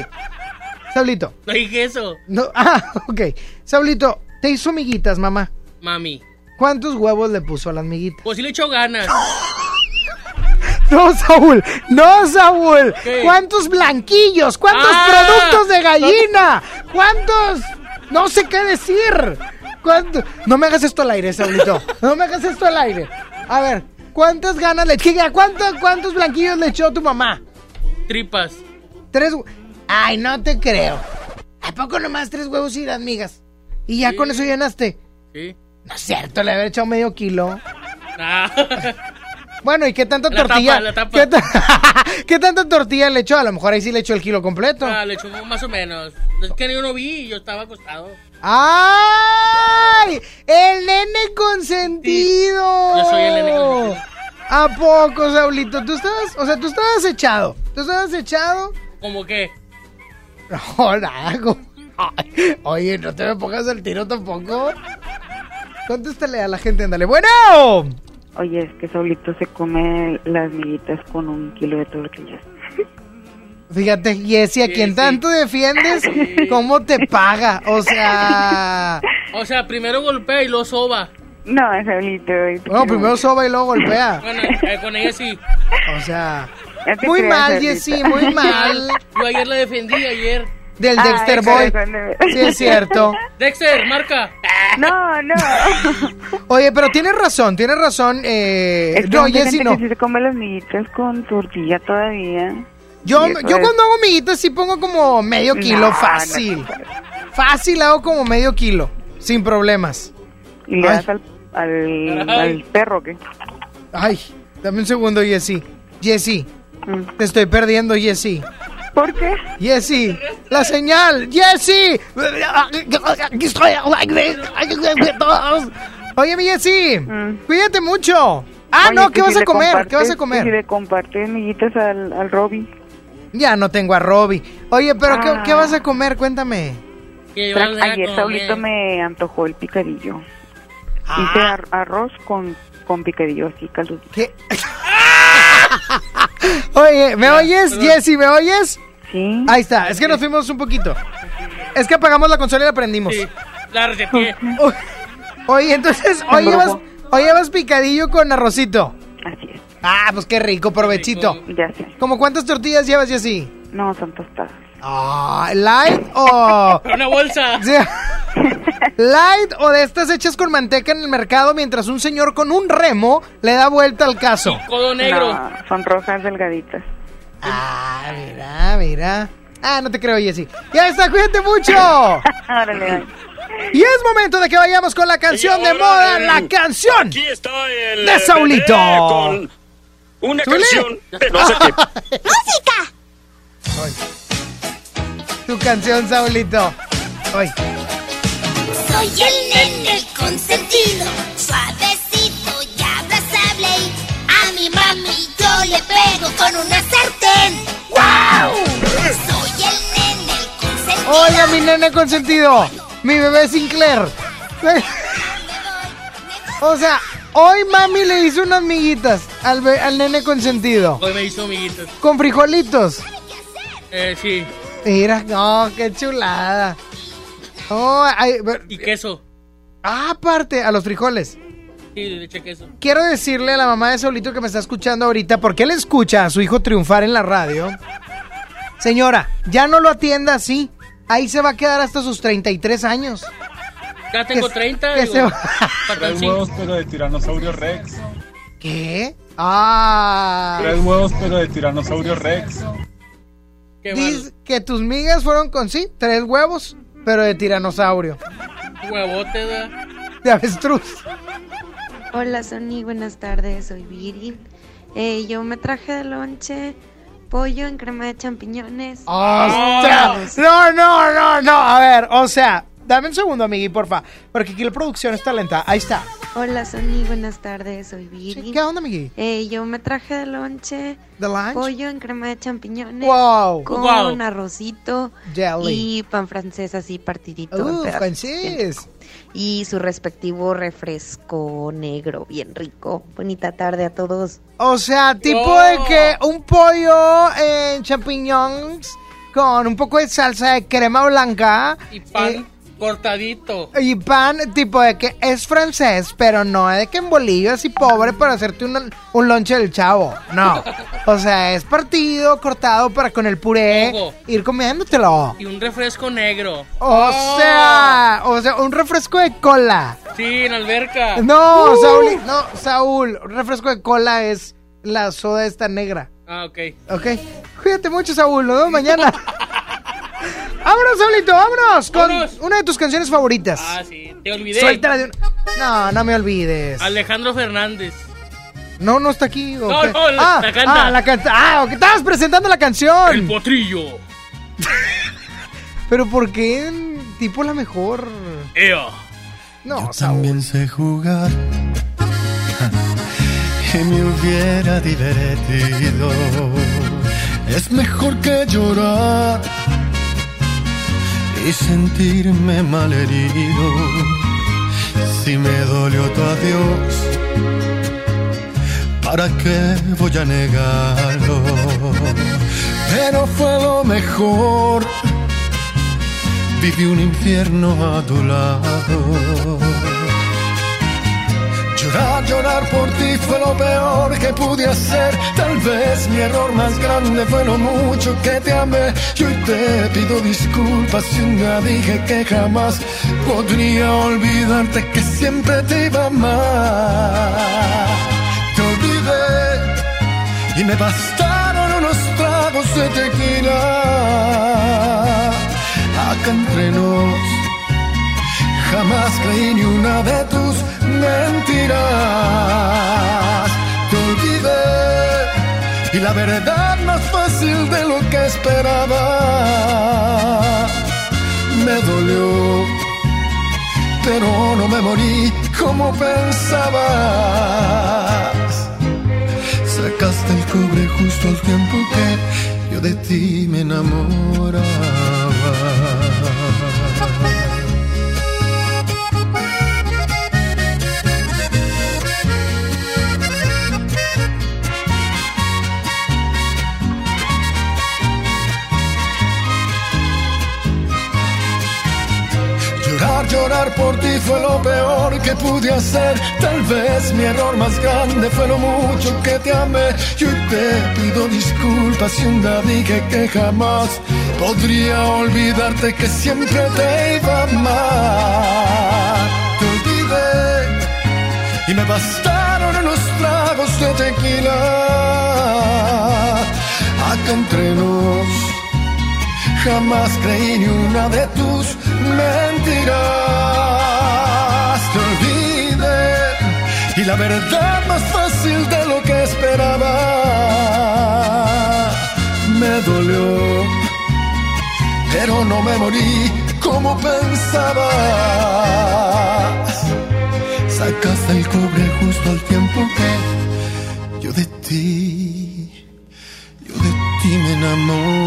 S27: Saulito.
S77: No dije eso.
S27: No, ah, ok. Saulito, te hizo miguitas, mamá.
S77: Mami.
S27: ¿Cuántos huevos le puso a las miguitas?
S77: Pues sí le echo ganas.
S27: No, Saúl. No, Saúl.
S77: ¿Qué?
S27: ¿Cuántos blanquillos? ¿Cuántos
S77: Ah.
S27: productos de gallina? ¿Cuántos? No sé qué decir. ¿Cuánto? No me hagas esto al aire, Saulito. No me hagas esto al aire. A ver, ¿cuántas ganas le ¿Qué- ¿Cuántos, ¿Cuántos blanquillos le echó tu mamá?
S77: Tripas.
S27: Tres. Ay, no te creo. ¿A poco nomás tres huevos y las migas? ¿Y ya con eso llenaste?
S77: Sí.
S27: No es cierto, le haber echado medio kilo.
S77: Ah.
S27: Bueno, ¿y qué tanta
S77: La
S27: tortilla?
S77: tapa, la tapa.
S27: ¿Qué, ta- ¿Qué tanta tortilla le echó? A lo mejor ahí sí le echó el kilo completo.
S77: Ah, le echó más o menos. Es que yo no vi, yo estaba acostado.
S27: ¡Ay! ¡El nene consentido!
S77: yo soy el nene consentido.
S27: ¿A poco, Saulito? ¿Tú estabas, o sea, tú estabas echado? ¿Tú estabas echado?
S77: ¿Cómo qué?
S27: No, Ay, Oye, no te me pongas el tiro tampoco. Contéstale a la gente, ándale. ¡Bueno!
S50: Oye, es que Saulito se come las miguitas con un kilo de tortillas.
S27: Fíjate, Jessy, a quien tanto defiendes, ¿cómo te paga? O sea...
S77: O sea, primero golpea y luego soba.
S50: No, Saulito.
S27: Bueno, primero soba y luego golpea.
S77: Bueno, eh, con ella sí.
S27: O sea...
S50: No
S27: Muy
S50: creas,
S27: mal. Jessy, muy mal.
S77: Yo ayer la defendí, ayer.
S27: Del
S50: Ay,
S27: Dexter Boy. Sí, es cierto.
S77: Dexter, marca.
S50: No, no.
S27: Oye, pero tienes razón, tienes razón. Eh,
S50: Es que
S27: no, Jessy
S50: gente
S27: no.
S50: que sí se come las miguitas con tortilla todavía.
S27: Yo, yo
S50: es-
S27: cuando hago miguitas sí pongo como medio
S50: No,
S27: kilo,
S50: no
S27: fácil. Fácil hago como medio kilo, sin problemas.
S50: Y le
S27: Ay.
S50: das al, al, al perro, ¿qué?
S27: Ay, dame un segundo, Jessy. Jessy,
S50: Mm.
S27: te estoy perdiendo, Jessy.
S50: ¿Por qué?
S27: Jessy, la señal, Jessy. Oye, mi Jessy, cuídate mucho. Ah,
S50: Mm. Oye,
S27: no,
S50: que
S27: ¿qué
S50: si
S27: vas a comer? ¿Qué vas a comer?
S50: que Si le compartes miguitas al, al Robby.
S27: Ya no tengo a Robbie. Oye, pero ¿qué,
S50: Ah.
S27: qué vas a comer? Cuéntame.
S50: Ayer Saulito me antojó el picadillo.
S27: Ah.
S50: Hice ar- arroz con, con picadillo así, caldudito.
S27: ¿Qué? Oye, ¿me oyes, Jessy? ¿Me oyes?
S50: Sí.
S27: Ahí está, es que nos fuimos un poquito. Es que apagamos la consola y la prendimos.
S77: Sí, la reseteé.
S27: Oye, entonces, hoy llevas, hoy llevas picadillo con arrocito.
S50: Así es.
S27: Ah, pues qué rico, provechito.
S50: Ya sé.
S27: ¿Cómo cuántas tortillas llevas, Jessy?
S50: No, son tostadas.
S27: Ah, ¿light o...?
S77: Una bolsa.
S27: Sí. ¿Light o de estas hechas con manteca en el mercado mientras un señor con un remo le da vuelta al caso?
S77: Codo negro.
S50: No, son rojas delgaditas.
S27: Ah, mira, mira. Ah, no te creo, Jessy. Ya está, cuídate mucho.
S50: Órale.
S27: Y es momento de que vayamos con la canción de moda, la canción
S78: Aquí está el
S27: de Saulito.
S78: con una canción de no sé qué.
S27: Tu canción, Saulito. Hoy.
S79: Soy el nene consentido, suavecito y abrazable. Y a mi mami yo le pego con una sartén. ¡Wow! Soy el nene consentido.
S27: Oiga, mi nene consentido. Mi bebé Sinclair. O sea, hoy mami le hizo unas miguitas al, be- al nene consentido.
S77: Hoy me hizo amiguitos.
S27: Con frijolitos.
S77: Eh, sí.
S27: Mira, no, qué chulada. Oh, ay,
S77: Y queso.
S27: ah, aparte, a los frijoles.
S77: Sí, leche queso.
S27: Quiero decirle a la mamá de Saulito que me está escuchando ahorita, porque él escucha a su hijo triunfar en la radio. Señora, ya no lo atienda así. Ahí se va a quedar hasta sus 33 años.
S77: Ya tengo
S27: Que-
S77: 30.
S27: que
S77: digo,
S27: se va-
S77: faltan
S80: Tres
S77: cinco.
S80: huevos, pero de tiranosaurio rex.
S27: ¿Qué? Ah.
S80: Tres huevos, pero de tiranosaurio rex.
S27: Dice que tus migas fueron con sí, tres huevos, pero de tiranosaurio.
S77: Huevote, ¿verdad?
S27: De avestruz.
S81: Hola Sony, buenas tardes, soy Viri. Eh, yo me traje de lonche pollo en crema de champiñones.
S27: ¡Ostras! No, no, no, no. A ver, o sea, dame un segundo, amigui, porfa. Porque aquí la producción está lenta. Ahí está.
S81: Hola Sony, buenas tardes, soy Viri.
S27: ¿Qué onda, amigui?
S81: Eh, yo me traje de lonche
S27: ¿De lunch?
S81: pollo en crema de champiñones.
S27: Wow.
S81: Con
S27: Wow.
S81: arrocito
S27: Jelly.
S81: y pan francés así partidito.
S27: Uh, francés.
S81: Y su respectivo refresco negro, bien rico. Bonita tarde a todos.
S27: O sea, tipo de que un pollo en champiñones con un poco de salsa de crema blanca.
S77: Y pan
S27: eh,
S77: cortadito.
S27: Y pan, tipo de que es francés, pero no es de que en bolillo así pobre para hacerte un, un lonche del chavo. No. O sea, es partido, cortado para con el puré
S77: Ojo.
S27: ir comiéndotelo.
S77: Y un refresco negro.
S27: O sea, o sea, un refresco de cola.
S77: Sí, en alberca.
S27: No,
S77: Uh.
S27: Saúl, no, Saúl, un refresco de cola es la soda esta negra.
S77: Ah, ok.
S27: Ok. Cuídate mucho, Saúl. Nos vemos mañana. vámonos, Saulito, vámonos con
S77: Vámonos.
S27: una de tus canciones favoritas.
S77: Ah, sí. Te olvidé.
S27: Suéltala de un... No, no me olvides.
S77: Alejandro Fernández.
S27: No, no está aquí. ¿o
S77: No,
S27: qué?
S77: no, la-
S27: ah,
S77: la canta.
S27: Ah, la canta. Ah, ok, estabas presentando la canción.
S77: El potrillo.
S27: Pero ¿por qué en tipo la mejor?
S77: Ea.
S27: No,
S82: También sé jugar y me hubiera divertido. Es mejor que llorar y sentirme malherido. Si me dolió tu adiós, ¿para qué voy a negarlo? Pero fue lo mejor. Viví un infierno a tu lado. Llorar, llorar por ti fue lo peor que pude hacer. Tal vez mi error más grande fue lo mucho que te amé. Y hoy te pido disculpas si día dije que jamás podría olvidarte que siempre te iba a amar. Te olvidé y me bastaron unos tragos de tequila. Acá entre nos Jamás creí ni una de tus mentiras. Te olvidé y la verdad más fácil de lo que esperaba. Me dolió, pero no me morí como pensabas. Sacaste el cobre justo al tiempo que yo de ti me enamoraba. Fue lo peor que pude hacer. Tal vez mi error más grande fue lo mucho que te amé. Y hoy te pido disculpas si un día dije que jamás podría olvidarte que siempre te iba a amar. Te olvidé y me bastaron unos tragos de tequila. Acá entre nos Jamás creí ni una de tus mentiras. La verdad más fácil de lo que esperaba. Me dolió, pero no me morí como pensaba. Sacaste el cobre justo al tiempo que yo de ti, yo de ti me enamoraba.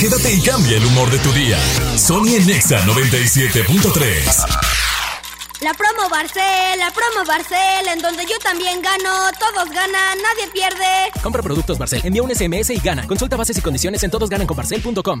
S2: Quédate y cambia el humor de tu día. Sony en Nexa 97.3.
S83: La promo Barcel, la promo Barcel, en donde yo también gano, todos ganan, nadie pierde.
S84: Compra productos Barcel, envía un SMS y gana. Consulta bases y condiciones en todosgananconbarcel.com.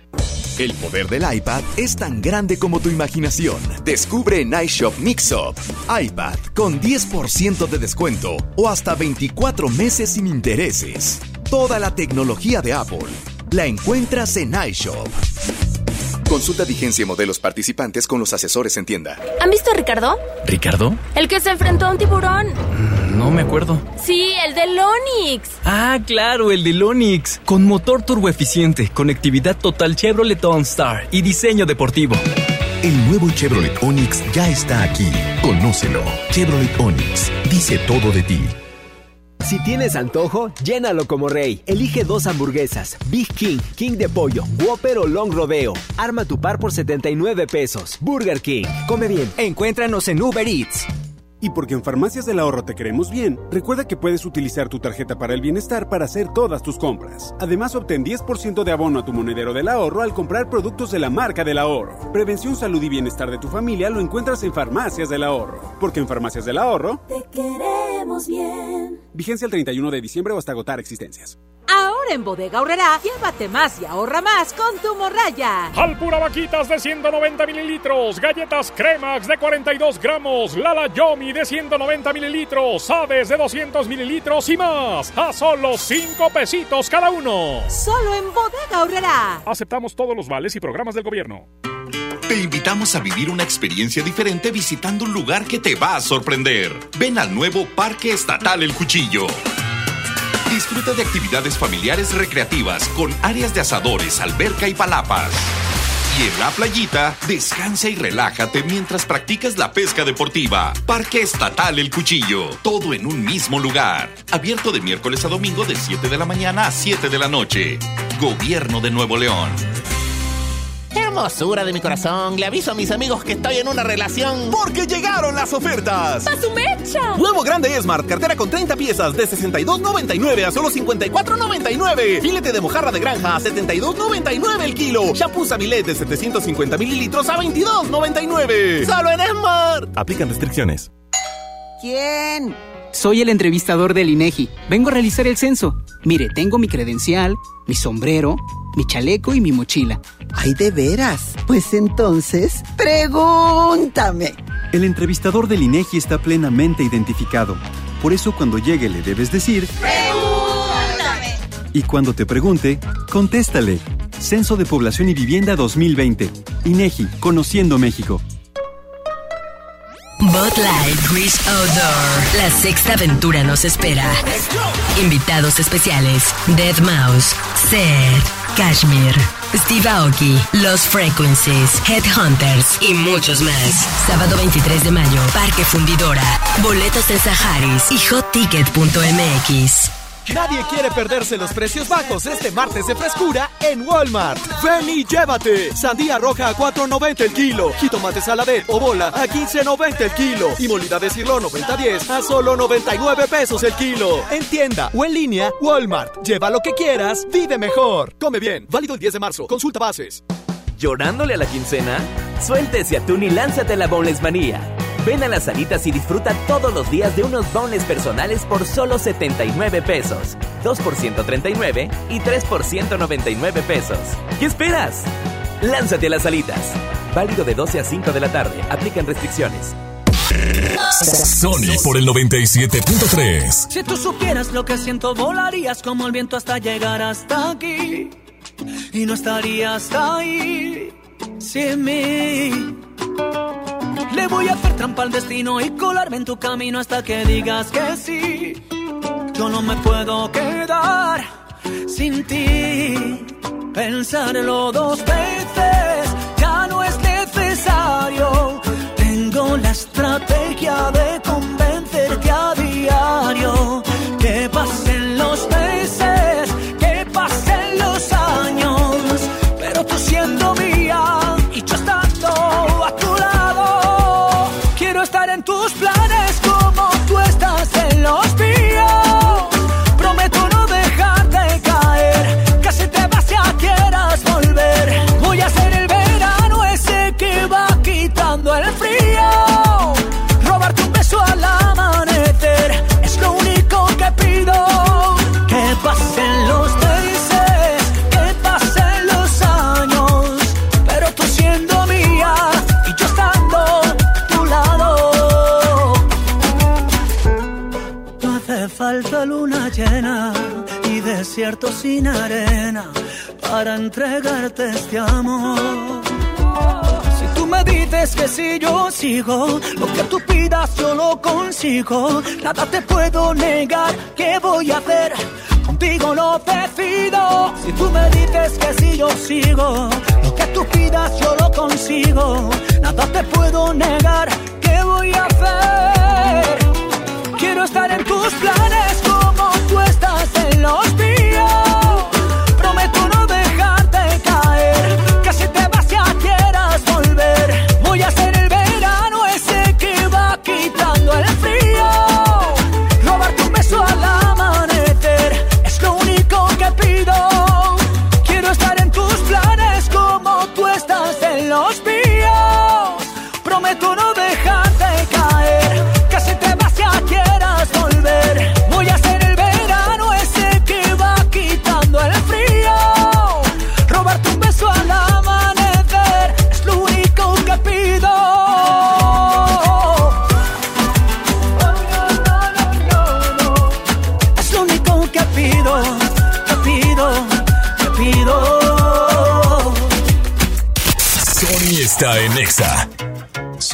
S10: El poder del iPad es tan grande como tu imaginación. Descubre en iShop Mixup. iPad con 10% de descuento o hasta 24 meses sin intereses. Toda la tecnología de Apple la encuentras en iShop. Consulta vigencia y modelos participantes con los asesores en tienda.
S56: ¿Han visto a Ricardo?
S85: ¿Ricardo?
S56: El que se enfrentó a un tiburón.
S85: No me acuerdo.
S56: Sí, el del Onix.
S85: Ah, claro, el del Onix. Con motor turboeficiente, conectividad total Chevrolet OnStar y diseño deportivo.
S86: El nuevo Chevrolet Onix ya está aquí. Conócelo. Chevrolet Onix dice todo de ti.
S87: Si tienes antojo, llénalo como rey. Elige dos hamburguesas, Big King, King de pollo, Whopper o Long Rodeo. Arma tu par por 79 pesos. Burger King. Come bien.
S88: Encuéntranos en Uber Eats.
S38: Y porque en Farmacias del Ahorro te queremos bien, recuerda que puedes utilizar tu tarjeta para el bienestar para hacer todas tus compras. Además, obtén 10% de abono a tu monedero del ahorro al comprar productos de la marca del ahorro. Prevención, salud y bienestar de tu familia lo encuentras en Farmacias del Ahorro. Porque en Farmacias del Ahorro
S56: Te queremos bien.
S38: Vigencia el 31 de diciembre o hasta agotar existencias.
S13: Ahora en Bodega Aurrera, llévate más y ahorra más con tu morraya.
S14: Alpura Vaquitas de 190 mililitros, galletas Cremax de 42 gramos, Lala Yomi de 190 mililitros, Aves de 200 mililitros y más, a solo 5 pesitos cada uno.
S13: Solo en Bodega Aurrera.
S14: Aceptamos todos los vales y programas del gobierno.
S2: Te invitamos a vivir una experiencia diferente visitando un lugar que te va a sorprender. Ven al nuevo Parque Estatal El Cuchillo. Disfruta de actividades familiares recreativas con áreas de asadores, alberca y palapas. Y en la playita, descansa y relájate mientras practicas la pesca deportiva. Parque Estatal El Cuchillo. Todo en un mismo lugar. Abierto de miércoles a domingo de 7 de la mañana a 7 de la noche. Gobierno de Nuevo León.
S19: Hermosura de mi corazón, le aviso a mis amigos que estoy en una relación. Porque llegaron las ofertas.
S56: ¡A su mecha!
S19: Nuevo grande Smart, cartera con 30 piezas de 62.99 a solo 54.99. Filete de mojarra de granja a 72.99 el kilo. Shampoo Samilet de 750 mililitros a 22.99. Solo en Smart.
S86: Aplican restricciones.
S89: ¿Quién? Soy el entrevistador del INEGI. Vengo a realizar el censo. Mire, tengo mi credencial, mi sombrero, mi chaleco y mi mochila.
S90: Ay, de veras. Pues entonces, pregúntame.
S91: El entrevistador del INEGI está plenamente identificado. Por eso cuando llegue le debes decir...
S83: ¡Pregúntame!
S91: Y cuando te pregunte, contéstale. Censo de Población y Vivienda 2020. INEGI, Conociendo México.
S92: Bud Light Grease Outdoor. La sexta aventura nos espera. Invitados especiales: Dead Mouse, Seth, Kashmir, Steve Aoki, Los Frequencies, Headhunters y muchos más. Sábado 23 de mayo, Parque Fundidora. Boletos en Saharis y hotticket.mx.
S19: Nadie quiere perderse los precios bajos este martes de frescura en Walmart. Ven y llévate. Sandía roja a 4.90 el kilo. Jitomate saladez o bola a 15.90 el kilo. Y molida de cirlón 90-10 a solo 99 pesos el kilo. En tienda o en línea, Walmart. Lleva lo que quieras, vive mejor. Come bien. Válido el 10 de marzo. Consulta bases.
S69: ¿Llorándole a la quincena? Suéltese atún y lánzate la Boneless Manía. Ven a las salitas y disfruta todos los días de unos boneless personales por solo 79 pesos. 2 por 139 y 3 por 199 pesos. ¿Qué esperas? Lánzate a las salitas. Válido de 12 a 5 de la tarde. Aplican restricciones.
S2: Sony por el 97.3.
S31: Si tú supieras lo que siento, volarías como el viento hasta llegar hasta aquí. Y no estarías ahí sin mí. Le voy a hacer trampa al destino y colarme en tu camino hasta que digas que sí. Yo no me puedo quedar sin ti. Pensarlo dos veces ya no es necesario. Tengo la estrategia de convencerte a diario. Que pasen desierto sin arena para entregarte este amor. Si tú me dices que si yo sigo, lo que tú pidas yo lo consigo. Nada te puedo negar, ¿qué voy a hacer? Contigo no decido. Si tú me dices que si yo sigo, lo que tú pidas yo lo consigo. Nada te puedo negar, ¿qué voy a hacer? Quiero estar en tus planes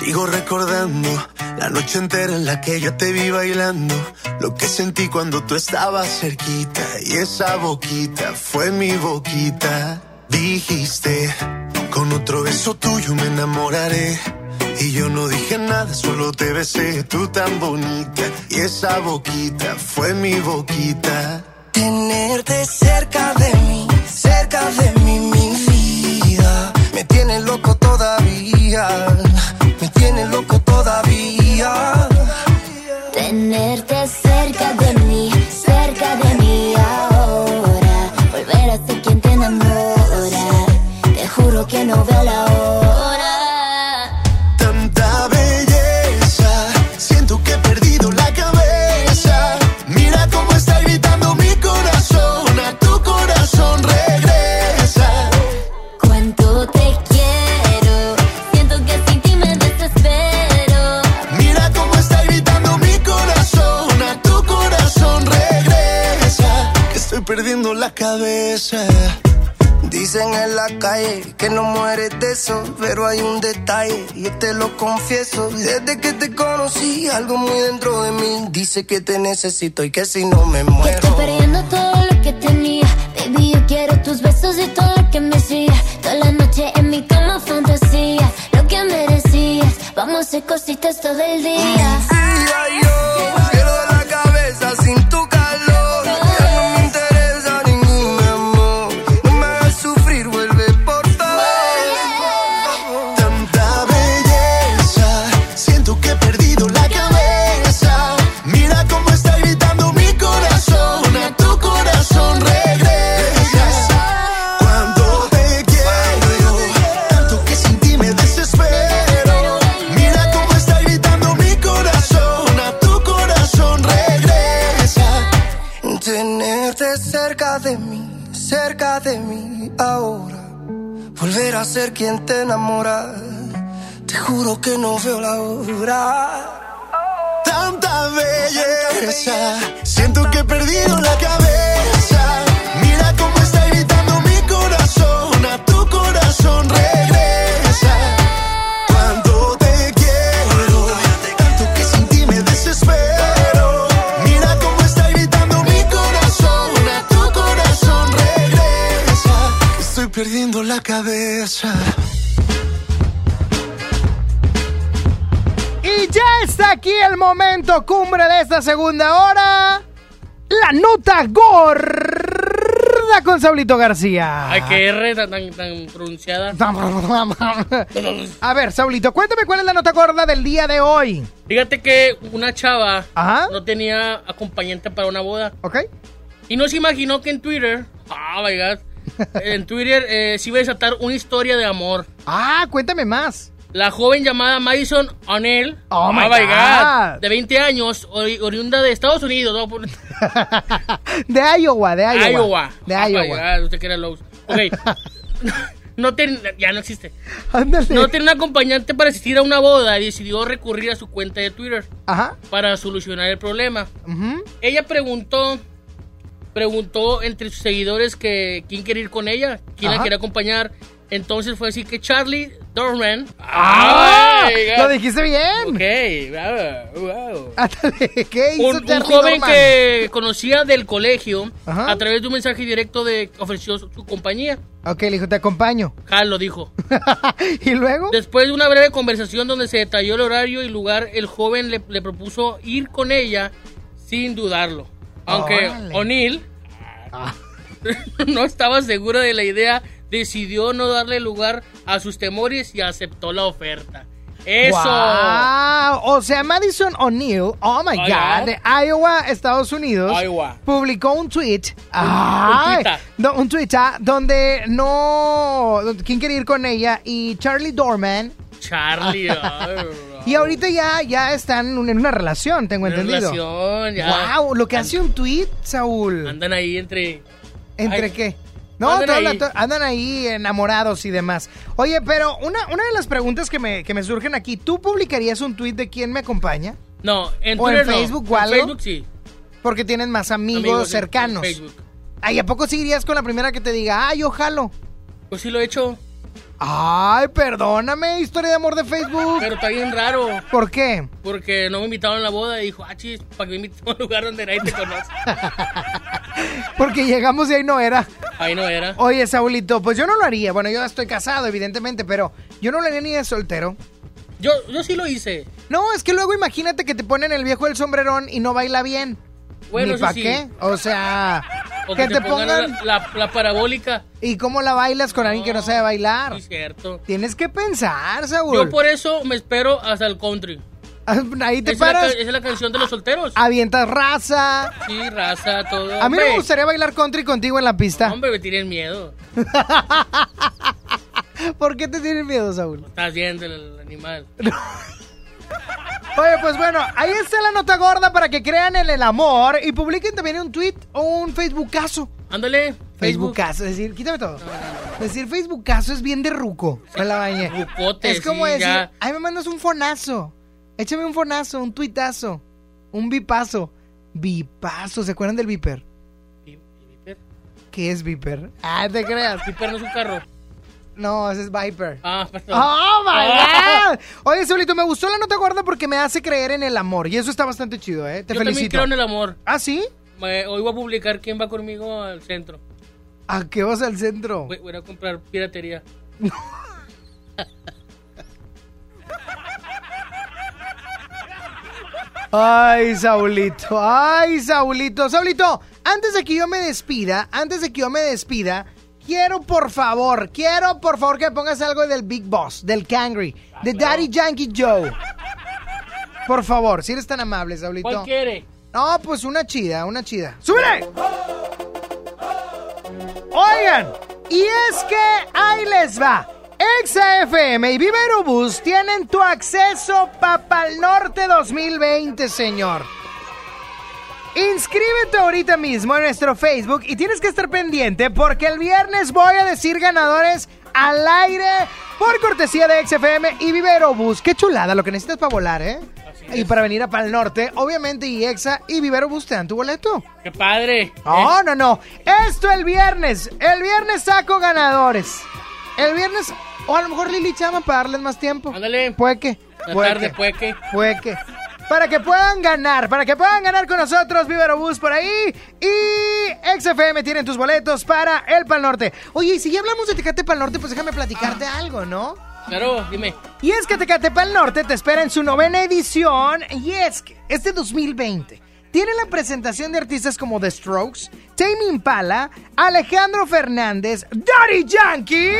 S82: Sigo recordando la noche entera en la que yo te vi bailando. Lo que sentí cuando tú estabas cerquita. Y esa boquita fue mi boquita. Dijiste, con otro beso tuyo me enamoraré. Y yo no dije nada, solo te besé, tú tan bonita. Y esa boquita fue mi boquita.
S25: Tenerte cerca de mí, cerca de mí, mi vida. Me tiene loco todavía, tiene loco todavía.
S56: Tenerte cerca de mí, cerca de mí ahora. Volver a ser quien te enamora. Te juro que no veo
S25: lo confieso. Desde que te conocí, algo muy dentro de mí dice que te necesito y que si no me
S56: Que
S25: muero.
S56: estoy perdiendo todo lo que tenía. Baby, yo quiero tus besos y todo lo que me hacía. Toda la noche en mi cama fantasía. Lo que merecías. Vamos a hacer cositas todo el día.
S25: Quien te enamora. Te juro que no veo la hora.
S82: Tanta belleza, siento que he perdido la cabeza. Mira cómo está gritando mi corazón, a tu corazón la cabeza.
S27: Y ya está aquí el momento cumbre de esta segunda hora. La nota gorda con Saulito García.
S62: Ay, qué R tan, tan, pronunciada.
S27: A ver, Saulito, cuéntame cuál es la nota gorda del día de hoy.
S62: Fíjate que una chava no tenía acompañante para una boda.
S27: Ok.
S62: Y no se imaginó que en Twitter, ah, my God, en Twitter eh, se iba a desatar una historia de amor.
S27: Ah, cuéntame más.
S62: La joven llamada Madison O'Neill,
S27: Oh, my
S62: God,
S27: God.
S62: de 20 años, ori- oriunda de Estados Unidos,
S27: De Iowa, de Iowa.
S62: Iowa.
S27: De
S62: Oh,
S27: Iowa.
S62: God, usted que era Lowe's. Ok. no ten- ya no existe.
S27: Ándale.
S62: No tenía un acompañante para asistir a una boda y decidió recurrir a su cuenta de Twitter
S27: Ajá.
S62: para solucionar el problema. Ella preguntó preguntó entre sus seguidores que quién quería ir con ella, quién la quería acompañar. Entonces fue así que Charlie Dorman.
S27: ¡Ah! ¡Lo dijiste bien!
S62: Ok, wow, wow.
S27: ¿Qué hizo
S62: Un, un joven
S27: Dorman?
S62: que conocía del colegio
S27: Ajá.
S62: a través de un mensaje directo de ofreció su, su compañía.
S27: Ok, le dijo, te acompaño.
S62: Hal lo dijo.
S27: ¿Y luego?
S62: Después de una breve conversación donde se detalló el horario y lugar, el joven le, le propuso ir con ella sin dudarlo. Aunque.
S27: Ah.
S62: O'Neill no estaba segura de la idea, decidió no darle lugar a sus temores y aceptó la oferta. Eso.
S27: Wow. O sea, Madison O'Neill, oh my. God, de Iowa, Estados Unidos,
S62: Iowa.
S27: publicó un tweet. Ay, no, un tweet ah, donde no. ¿Quién quiere ir con ella? Y Charlie Dorman.
S62: Charlie. ay,
S27: Y ahorita ya, ya están en una relación, tengo
S62: Una
S27: entendido.
S62: relación, ya.
S27: Wow, lo que hace un tweet, Saúl.
S62: Andan ahí entre.
S27: ¿Entre
S62: Ay,
S27: qué? No,
S62: andan
S27: toda la-
S62: ahí.
S27: andan ahí enamorados y demás. Oye, pero una, una de las preguntas que me, que me surgen aquí, ¿tú publicarías un tweet de quién me acompaña?
S62: No, en
S27: ¿O en
S62: Twitter no.
S27: Facebook o
S62: En? Facebook sí.
S27: Porque tienes más amigos,
S62: Amigos
S27: cercanos.
S62: en Facebook.
S27: Ay, ¿a poco sí irías con la primera que te diga, ay, yo jalo?
S62: Pues sí lo he hecho.
S27: Ay, perdóname, historia de amor de Facebook.
S62: Pero está bien raro.
S27: ¿Por qué?
S62: Porque no me invitaron a la boda y dijo, ah, chis, para que me invites a un lugar donde nadie te conoce.
S27: Porque llegamos y ahí no era.
S62: Ahí no era.
S27: Oye, Saulito, pues yo no lo haría. Bueno, yo estoy casado, evidentemente, pero yo no lo haría ni de soltero.
S62: Yo, yo sí lo hice.
S27: No, es que luego imagínate que te ponen el viejo del sombrerón y no baila bien.
S62: Bueno,
S27: ¿Ni para
S62: sí.
S27: qué? O sea,
S62: O
S27: que, te, pongan...
S62: la, la- la parabólica.
S27: ¿Y cómo la bailas con alguien que no sabe bailar?
S62: Sí, cierto.
S27: Tienes que pensar, Saúl.
S62: Yo por eso me espero hasta el country.
S27: Ahí te
S62: esa, es
S27: paras,
S62: esa es la canción de los solteros.
S27: avientas raza.
S62: Sí, raza, todo.
S27: A mí me gustaría bailar country contigo en la pista.
S62: Hombre, me tienen miedo.
S27: ¿Por qué te tienes miedo, Saúl?
S62: Estás viendo el, el animal.
S27: Oye, pues bueno, ahí está la nota gorda para que crean en el amor y publiquen también un tweet o un Facebookazo.
S62: Ándale, Facebook.
S27: Facebookazo, es decir, quítame todo. Decir Facebookazo es bien de ruco. Me la bañé.
S62: Rucote,
S27: Es como
S62: sí,
S27: decir,
S62: ya.
S27: ay, me mandas un fonazo. Échame un fonazo, un tuitazo, un bipazo. Bipazo, ¿se acuerdan del Viper?
S62: ¿Viper?
S27: ¿Qué es Viper? Ah, te creas.
S62: Viper no es un carro.
S27: No, ese es Viper.
S62: Ah, perdón.
S27: ¡Oh, my
S62: Ah.
S27: God! Oye, Saulito, me gustó la nota gorda porque me hace creer en el amor. Y eso está bastante chido, ¿eh? Te
S62: Yo también
S27: felicito.
S62: creo en el amor.
S27: ¿Ah, sí?
S62: Me- hoy voy a publicar quién va conmigo al centro.
S27: ¿A qué vas al centro?
S62: Voy, voy a comprar piratería.
S27: Ay, Saulito, ay, Saulito. Saulito, antes de que yo me despida, antes de que yo me despida, quiero por favor, quiero por favor que me pongas algo del Big Boss, del Cangry, de Daddy Yankee Joe. Por favor, si eres tan amable, Saulito.
S62: ¿Cuál quiere?
S27: No, pues una chida, una chida. ¡Súbele! Oigan, y es que ahí les va. XFM y Viverobus tienen tu acceso para Pal Norte 2020, señor. Inscríbete ahorita mismo en nuestro Facebook y tienes que estar pendiente porque el viernes voy a decir ganadores al aire por cortesía de XFM y Viverobus. Qué chulada, lo que necesitas para volar, ¿eh? Y para venir a Pal Norte, obviamente, y Exa y Viverobus te dan tu boleto.
S62: ¡Qué padre!
S27: No, no, no. Esto el viernes. El viernes saco ganadores. El viernes, o a lo mejor Lili Chama para darles más tiempo.
S62: Ándale.
S27: Puede que. Puede
S62: tarde,
S27: que,
S62: puede que.
S27: Para que puedan ganar, para que puedan ganar con nosotros, Viverobus por ahí. Y XFM tienen tus boletos para el Pal Norte. Oye, y si ya hablamos de Tecate Pal Norte, pues déjame platicarte algo, ¿no?
S62: Claro, dime.
S27: Y es que Tecate Pal Norte te espera en su novena edición. Y es que este 2020 tiene la presentación de artistas como The Strokes, Tame Impala, Alejandro Fernández, Daddy Yankee,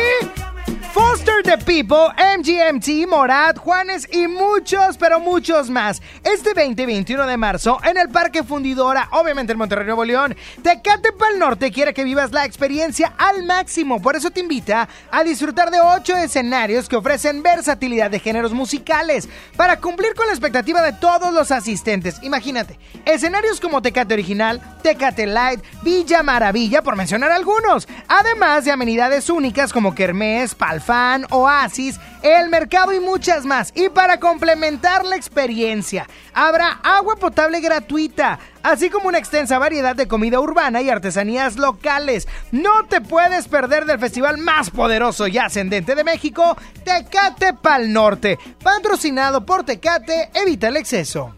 S27: Foster the People, MGMT, Morat, Juanes y muchos, pero muchos más. Este 20 y 21 de marzo en el Parque Fundidora, obviamente en Monterrey, Nuevo León, Tecate Pal Norte quiere que vivas la experiencia al máximo. Por eso te invita a disfrutar de ocho escenarios que ofrecen versatilidad de géneros musicales para cumplir con la expectativa de todos los asistentes. Imagínate, escenarios como Tecate Original, Tecate Light, Villa Maravilla, por mencionar algunos. Además de amenidades únicas como Kermés, Pal Fan, Oasis, El Mercado y muchas más. Y para complementar la experiencia, habrá agua potable gratuita, así como una extensa variedad de comida urbana y artesanías locales. No te puedes perder del festival más poderoso y ascendente de México, Tecate Pal Norte. Patrocinado por Tecate, evita el exceso.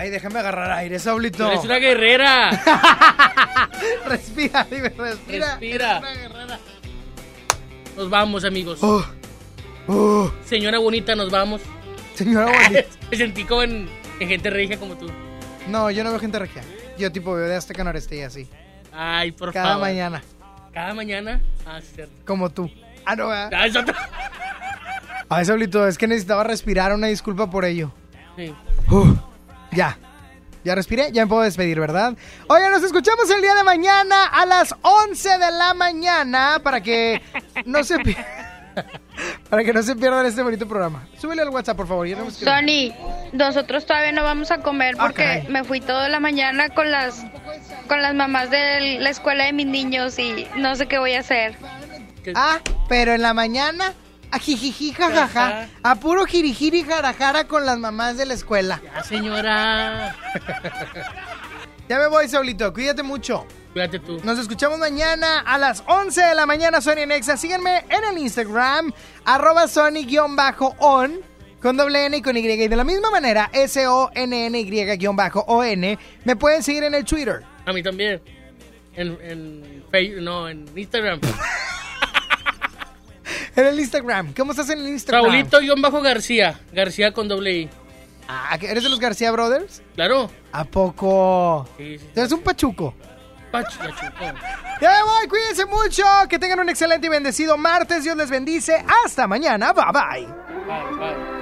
S27: Ay, déjame agarrar aire, Saulito.
S62: Eres una guerrera.
S27: respira, dime, respira.
S62: Respira.
S27: Eres una guerrera.
S62: Nos vamos, amigos.
S27: Oh, oh.
S62: Señora bonita, nos vamos.
S27: Señora bonita.
S62: Me sentí como en, en gente regia como tú.
S27: No, yo no veo gente regia. Yo tipo veo de Azteca Noreste y así.
S62: Ay, por
S27: Cada
S62: favor.
S27: mañana.
S62: Cada mañana. Ah, sí, cierto.
S27: Como tú. Ah, no, ¿verdad?
S62: Ah, eso-
S27: Ay, Saulito, es que necesitaba respirar. Una disculpa por ello.
S62: Sí.
S27: Uh, ya. Ya respiré, ya me puedo despedir, ¿verdad? Oye, nos escuchamos el día de mañana a las 11 de la mañana para que no se para que no se pierdan este bonito programa. Súbele al WhatsApp, por favor. ya no.
S50: Sony, nosotros todavía no vamos a comer
S27: Ah,
S50: porque me fui toda la mañana con las con las mamás de la escuela de mis niños y no sé qué voy a hacer.
S27: Ah, pero en la mañana, a jijiji, jajaja, a puro jirijiri, jarajara con las mamás de la escuela.
S62: Ya, señora.
S27: Ya me voy, Saulito. Cuídate mucho.
S62: Cuídate tú.
S27: Nos escuchamos mañana a las 11 de la mañana, Sony Nexa. Síganme en el Instagram, arroba Sony-on, con doble N y con Y. Y de la misma manera, S-O-N-N-Y-O-N. Me pueden seguir en el Twitter.
S62: A mí también. En, en Facebook, no, en Instagram.
S27: En el Instagram. ¿Cómo estás en el Instagram?
S62: Raulito-Bajo García. García con doble I.
S27: Ah, ¿que ¿eres de los García Brothers?
S62: Claro.
S27: ¿A poco?
S62: Sí, sí.
S27: Eres un pachuco.
S62: Pach, la chupó.
S27: Ya voy, cuídense mucho. Que tengan un excelente y bendecido martes. Dios les bendice. Hasta mañana. Bye bye.
S62: Bye, bye.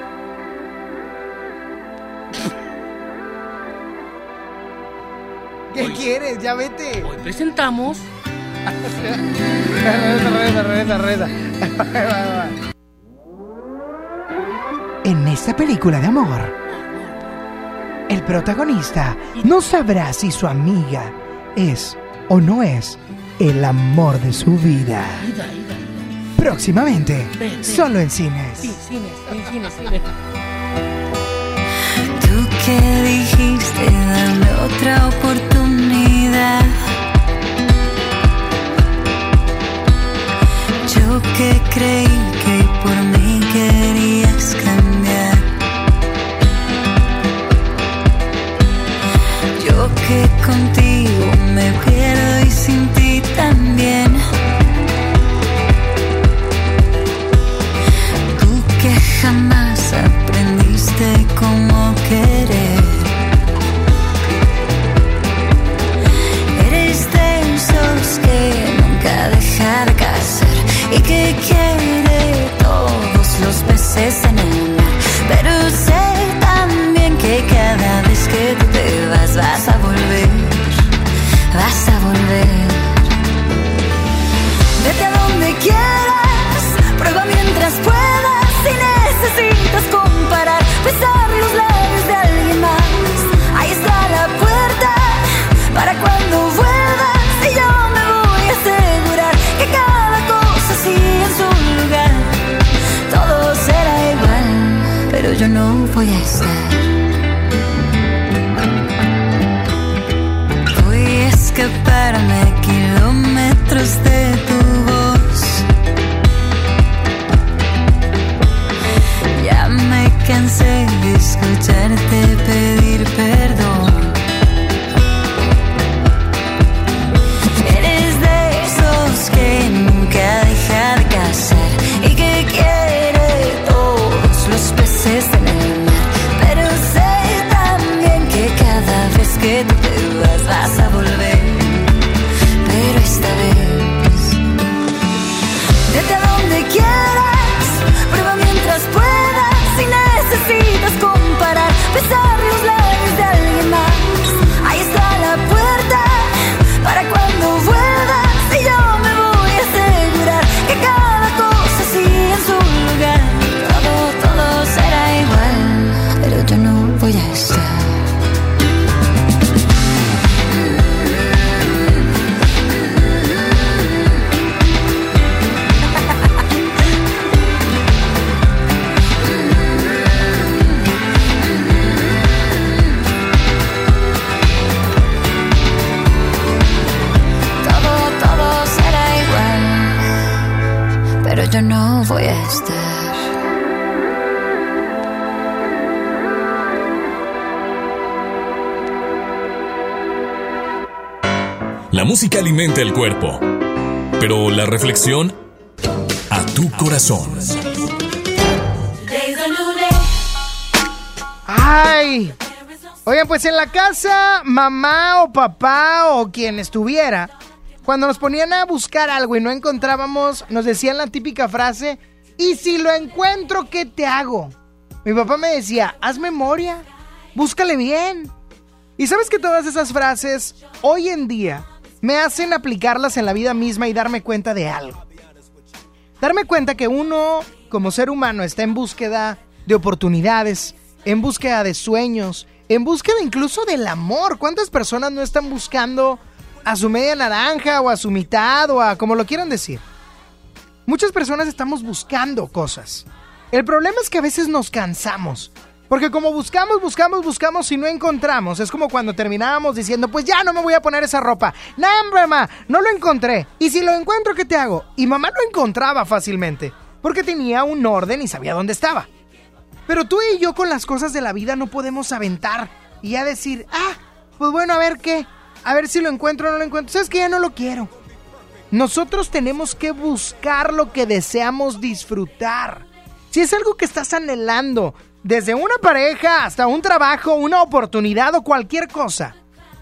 S27: ¿Qué quieres? Ya vete.
S62: Hoy presentamos.
S27: Regresa, regresa, regresa. En esta película de amor, el protagonista no sabrá si su amiga es o no es el amor de su vida.
S62: Ida, ida.
S27: Próximamente, solo en cines.
S56: Tú que dijiste dame otra oportunidad. Que creí que por mí querías cambiar. Yo que contigo Pero sé también que cada vez que tú te vas vas a volver, vas a volver. Vete a donde quieras, voy a estar. Voy a escaparme a kilómetros de tu voz. Ya me cansé de escucharte pedir perdón.
S2: Alimenta el cuerpo, pero la reflexión a tu corazón.
S27: ¡Ay! Oigan, pues en la casa, mamá o papá o quien estuviera, cuando nos ponían a buscar algo y no encontrábamos, nos decían la típica frase, ¿y si lo encuentro, qué te hago? Mi papá me decía, haz memoria, búscale bien. Y sabes que todas esas frases, hoy en día, me hacen aplicarlas en la vida misma y darme cuenta de algo. Darme cuenta que uno, como ser humano, está en búsqueda de oportunidades, en búsqueda de sueños, en búsqueda incluso del amor. ¿Cuántas personas no están buscando a su media naranja o a su mitad o a como lo quieran decir? Muchas personas estamos buscando cosas. El problema es que a veces nos cansamos. Porque como buscamos, buscamos, buscamos y no encontramos. Es como cuando terminábamos diciendo, pues ya no me voy a poner esa ropa. No, mamá, no lo encontré. Y si lo encuentro, ¿qué te hago? Y mamá lo encontraba fácilmente. Porque tenía un orden y sabía dónde estaba. Pero tú y yo con las cosas de la vida no podemos aventar y ya decir, ah, pues bueno, a ver qué, a ver si lo encuentro o no lo encuentro. Sabes que ya no lo quiero. Nosotros tenemos que buscar lo que deseamos disfrutar. Si es algo que estás anhelando, desde una pareja hasta un trabajo, una oportunidad o cualquier cosa,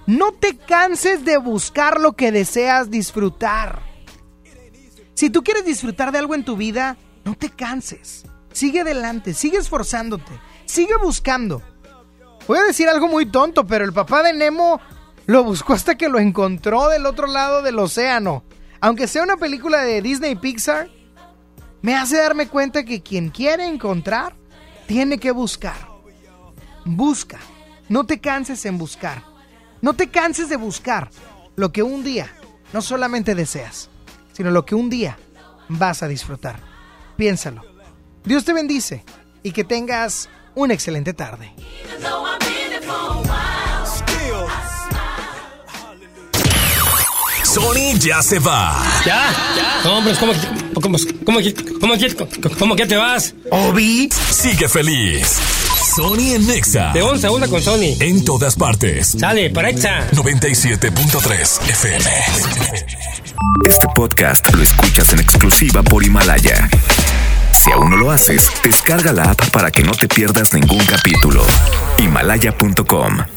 S27: no te canses de buscar lo que deseas disfrutar. Si tú quieres disfrutar de algo en tu vida, no te canses. Sigue adelante, sigue esforzándote, sigue buscando. Voy a decir algo muy tonto, pero el papá de Nemo lo buscó hasta que lo encontró del otro lado del océano. Aunque sea una película de Disney Pixar, me hace darme cuenta que quien quiere encontrar, tiene que buscar. Busca. No te canses en buscar. No te canses de buscar lo que un día no solamente deseas, sino lo que un día vas a disfrutar. Piénsalo. Dios te bendice y que tengas una excelente tarde.
S2: Sony ya se va.
S52: ¿Ya? No, hombre, ¿cómo, cómo, cómo, cómo, cómo que te vas?
S2: Obi sigue feliz. Sony en Nexa.
S52: De 11 a 1 con Sony.
S2: En todas partes.
S52: Sale, para Exa.
S2: 97.3 FM.
S10: Este podcast lo escuchas en exclusiva por Himalaya. Si aún no lo haces, descarga la app para que no te pierdas ningún capítulo. Himalaya.com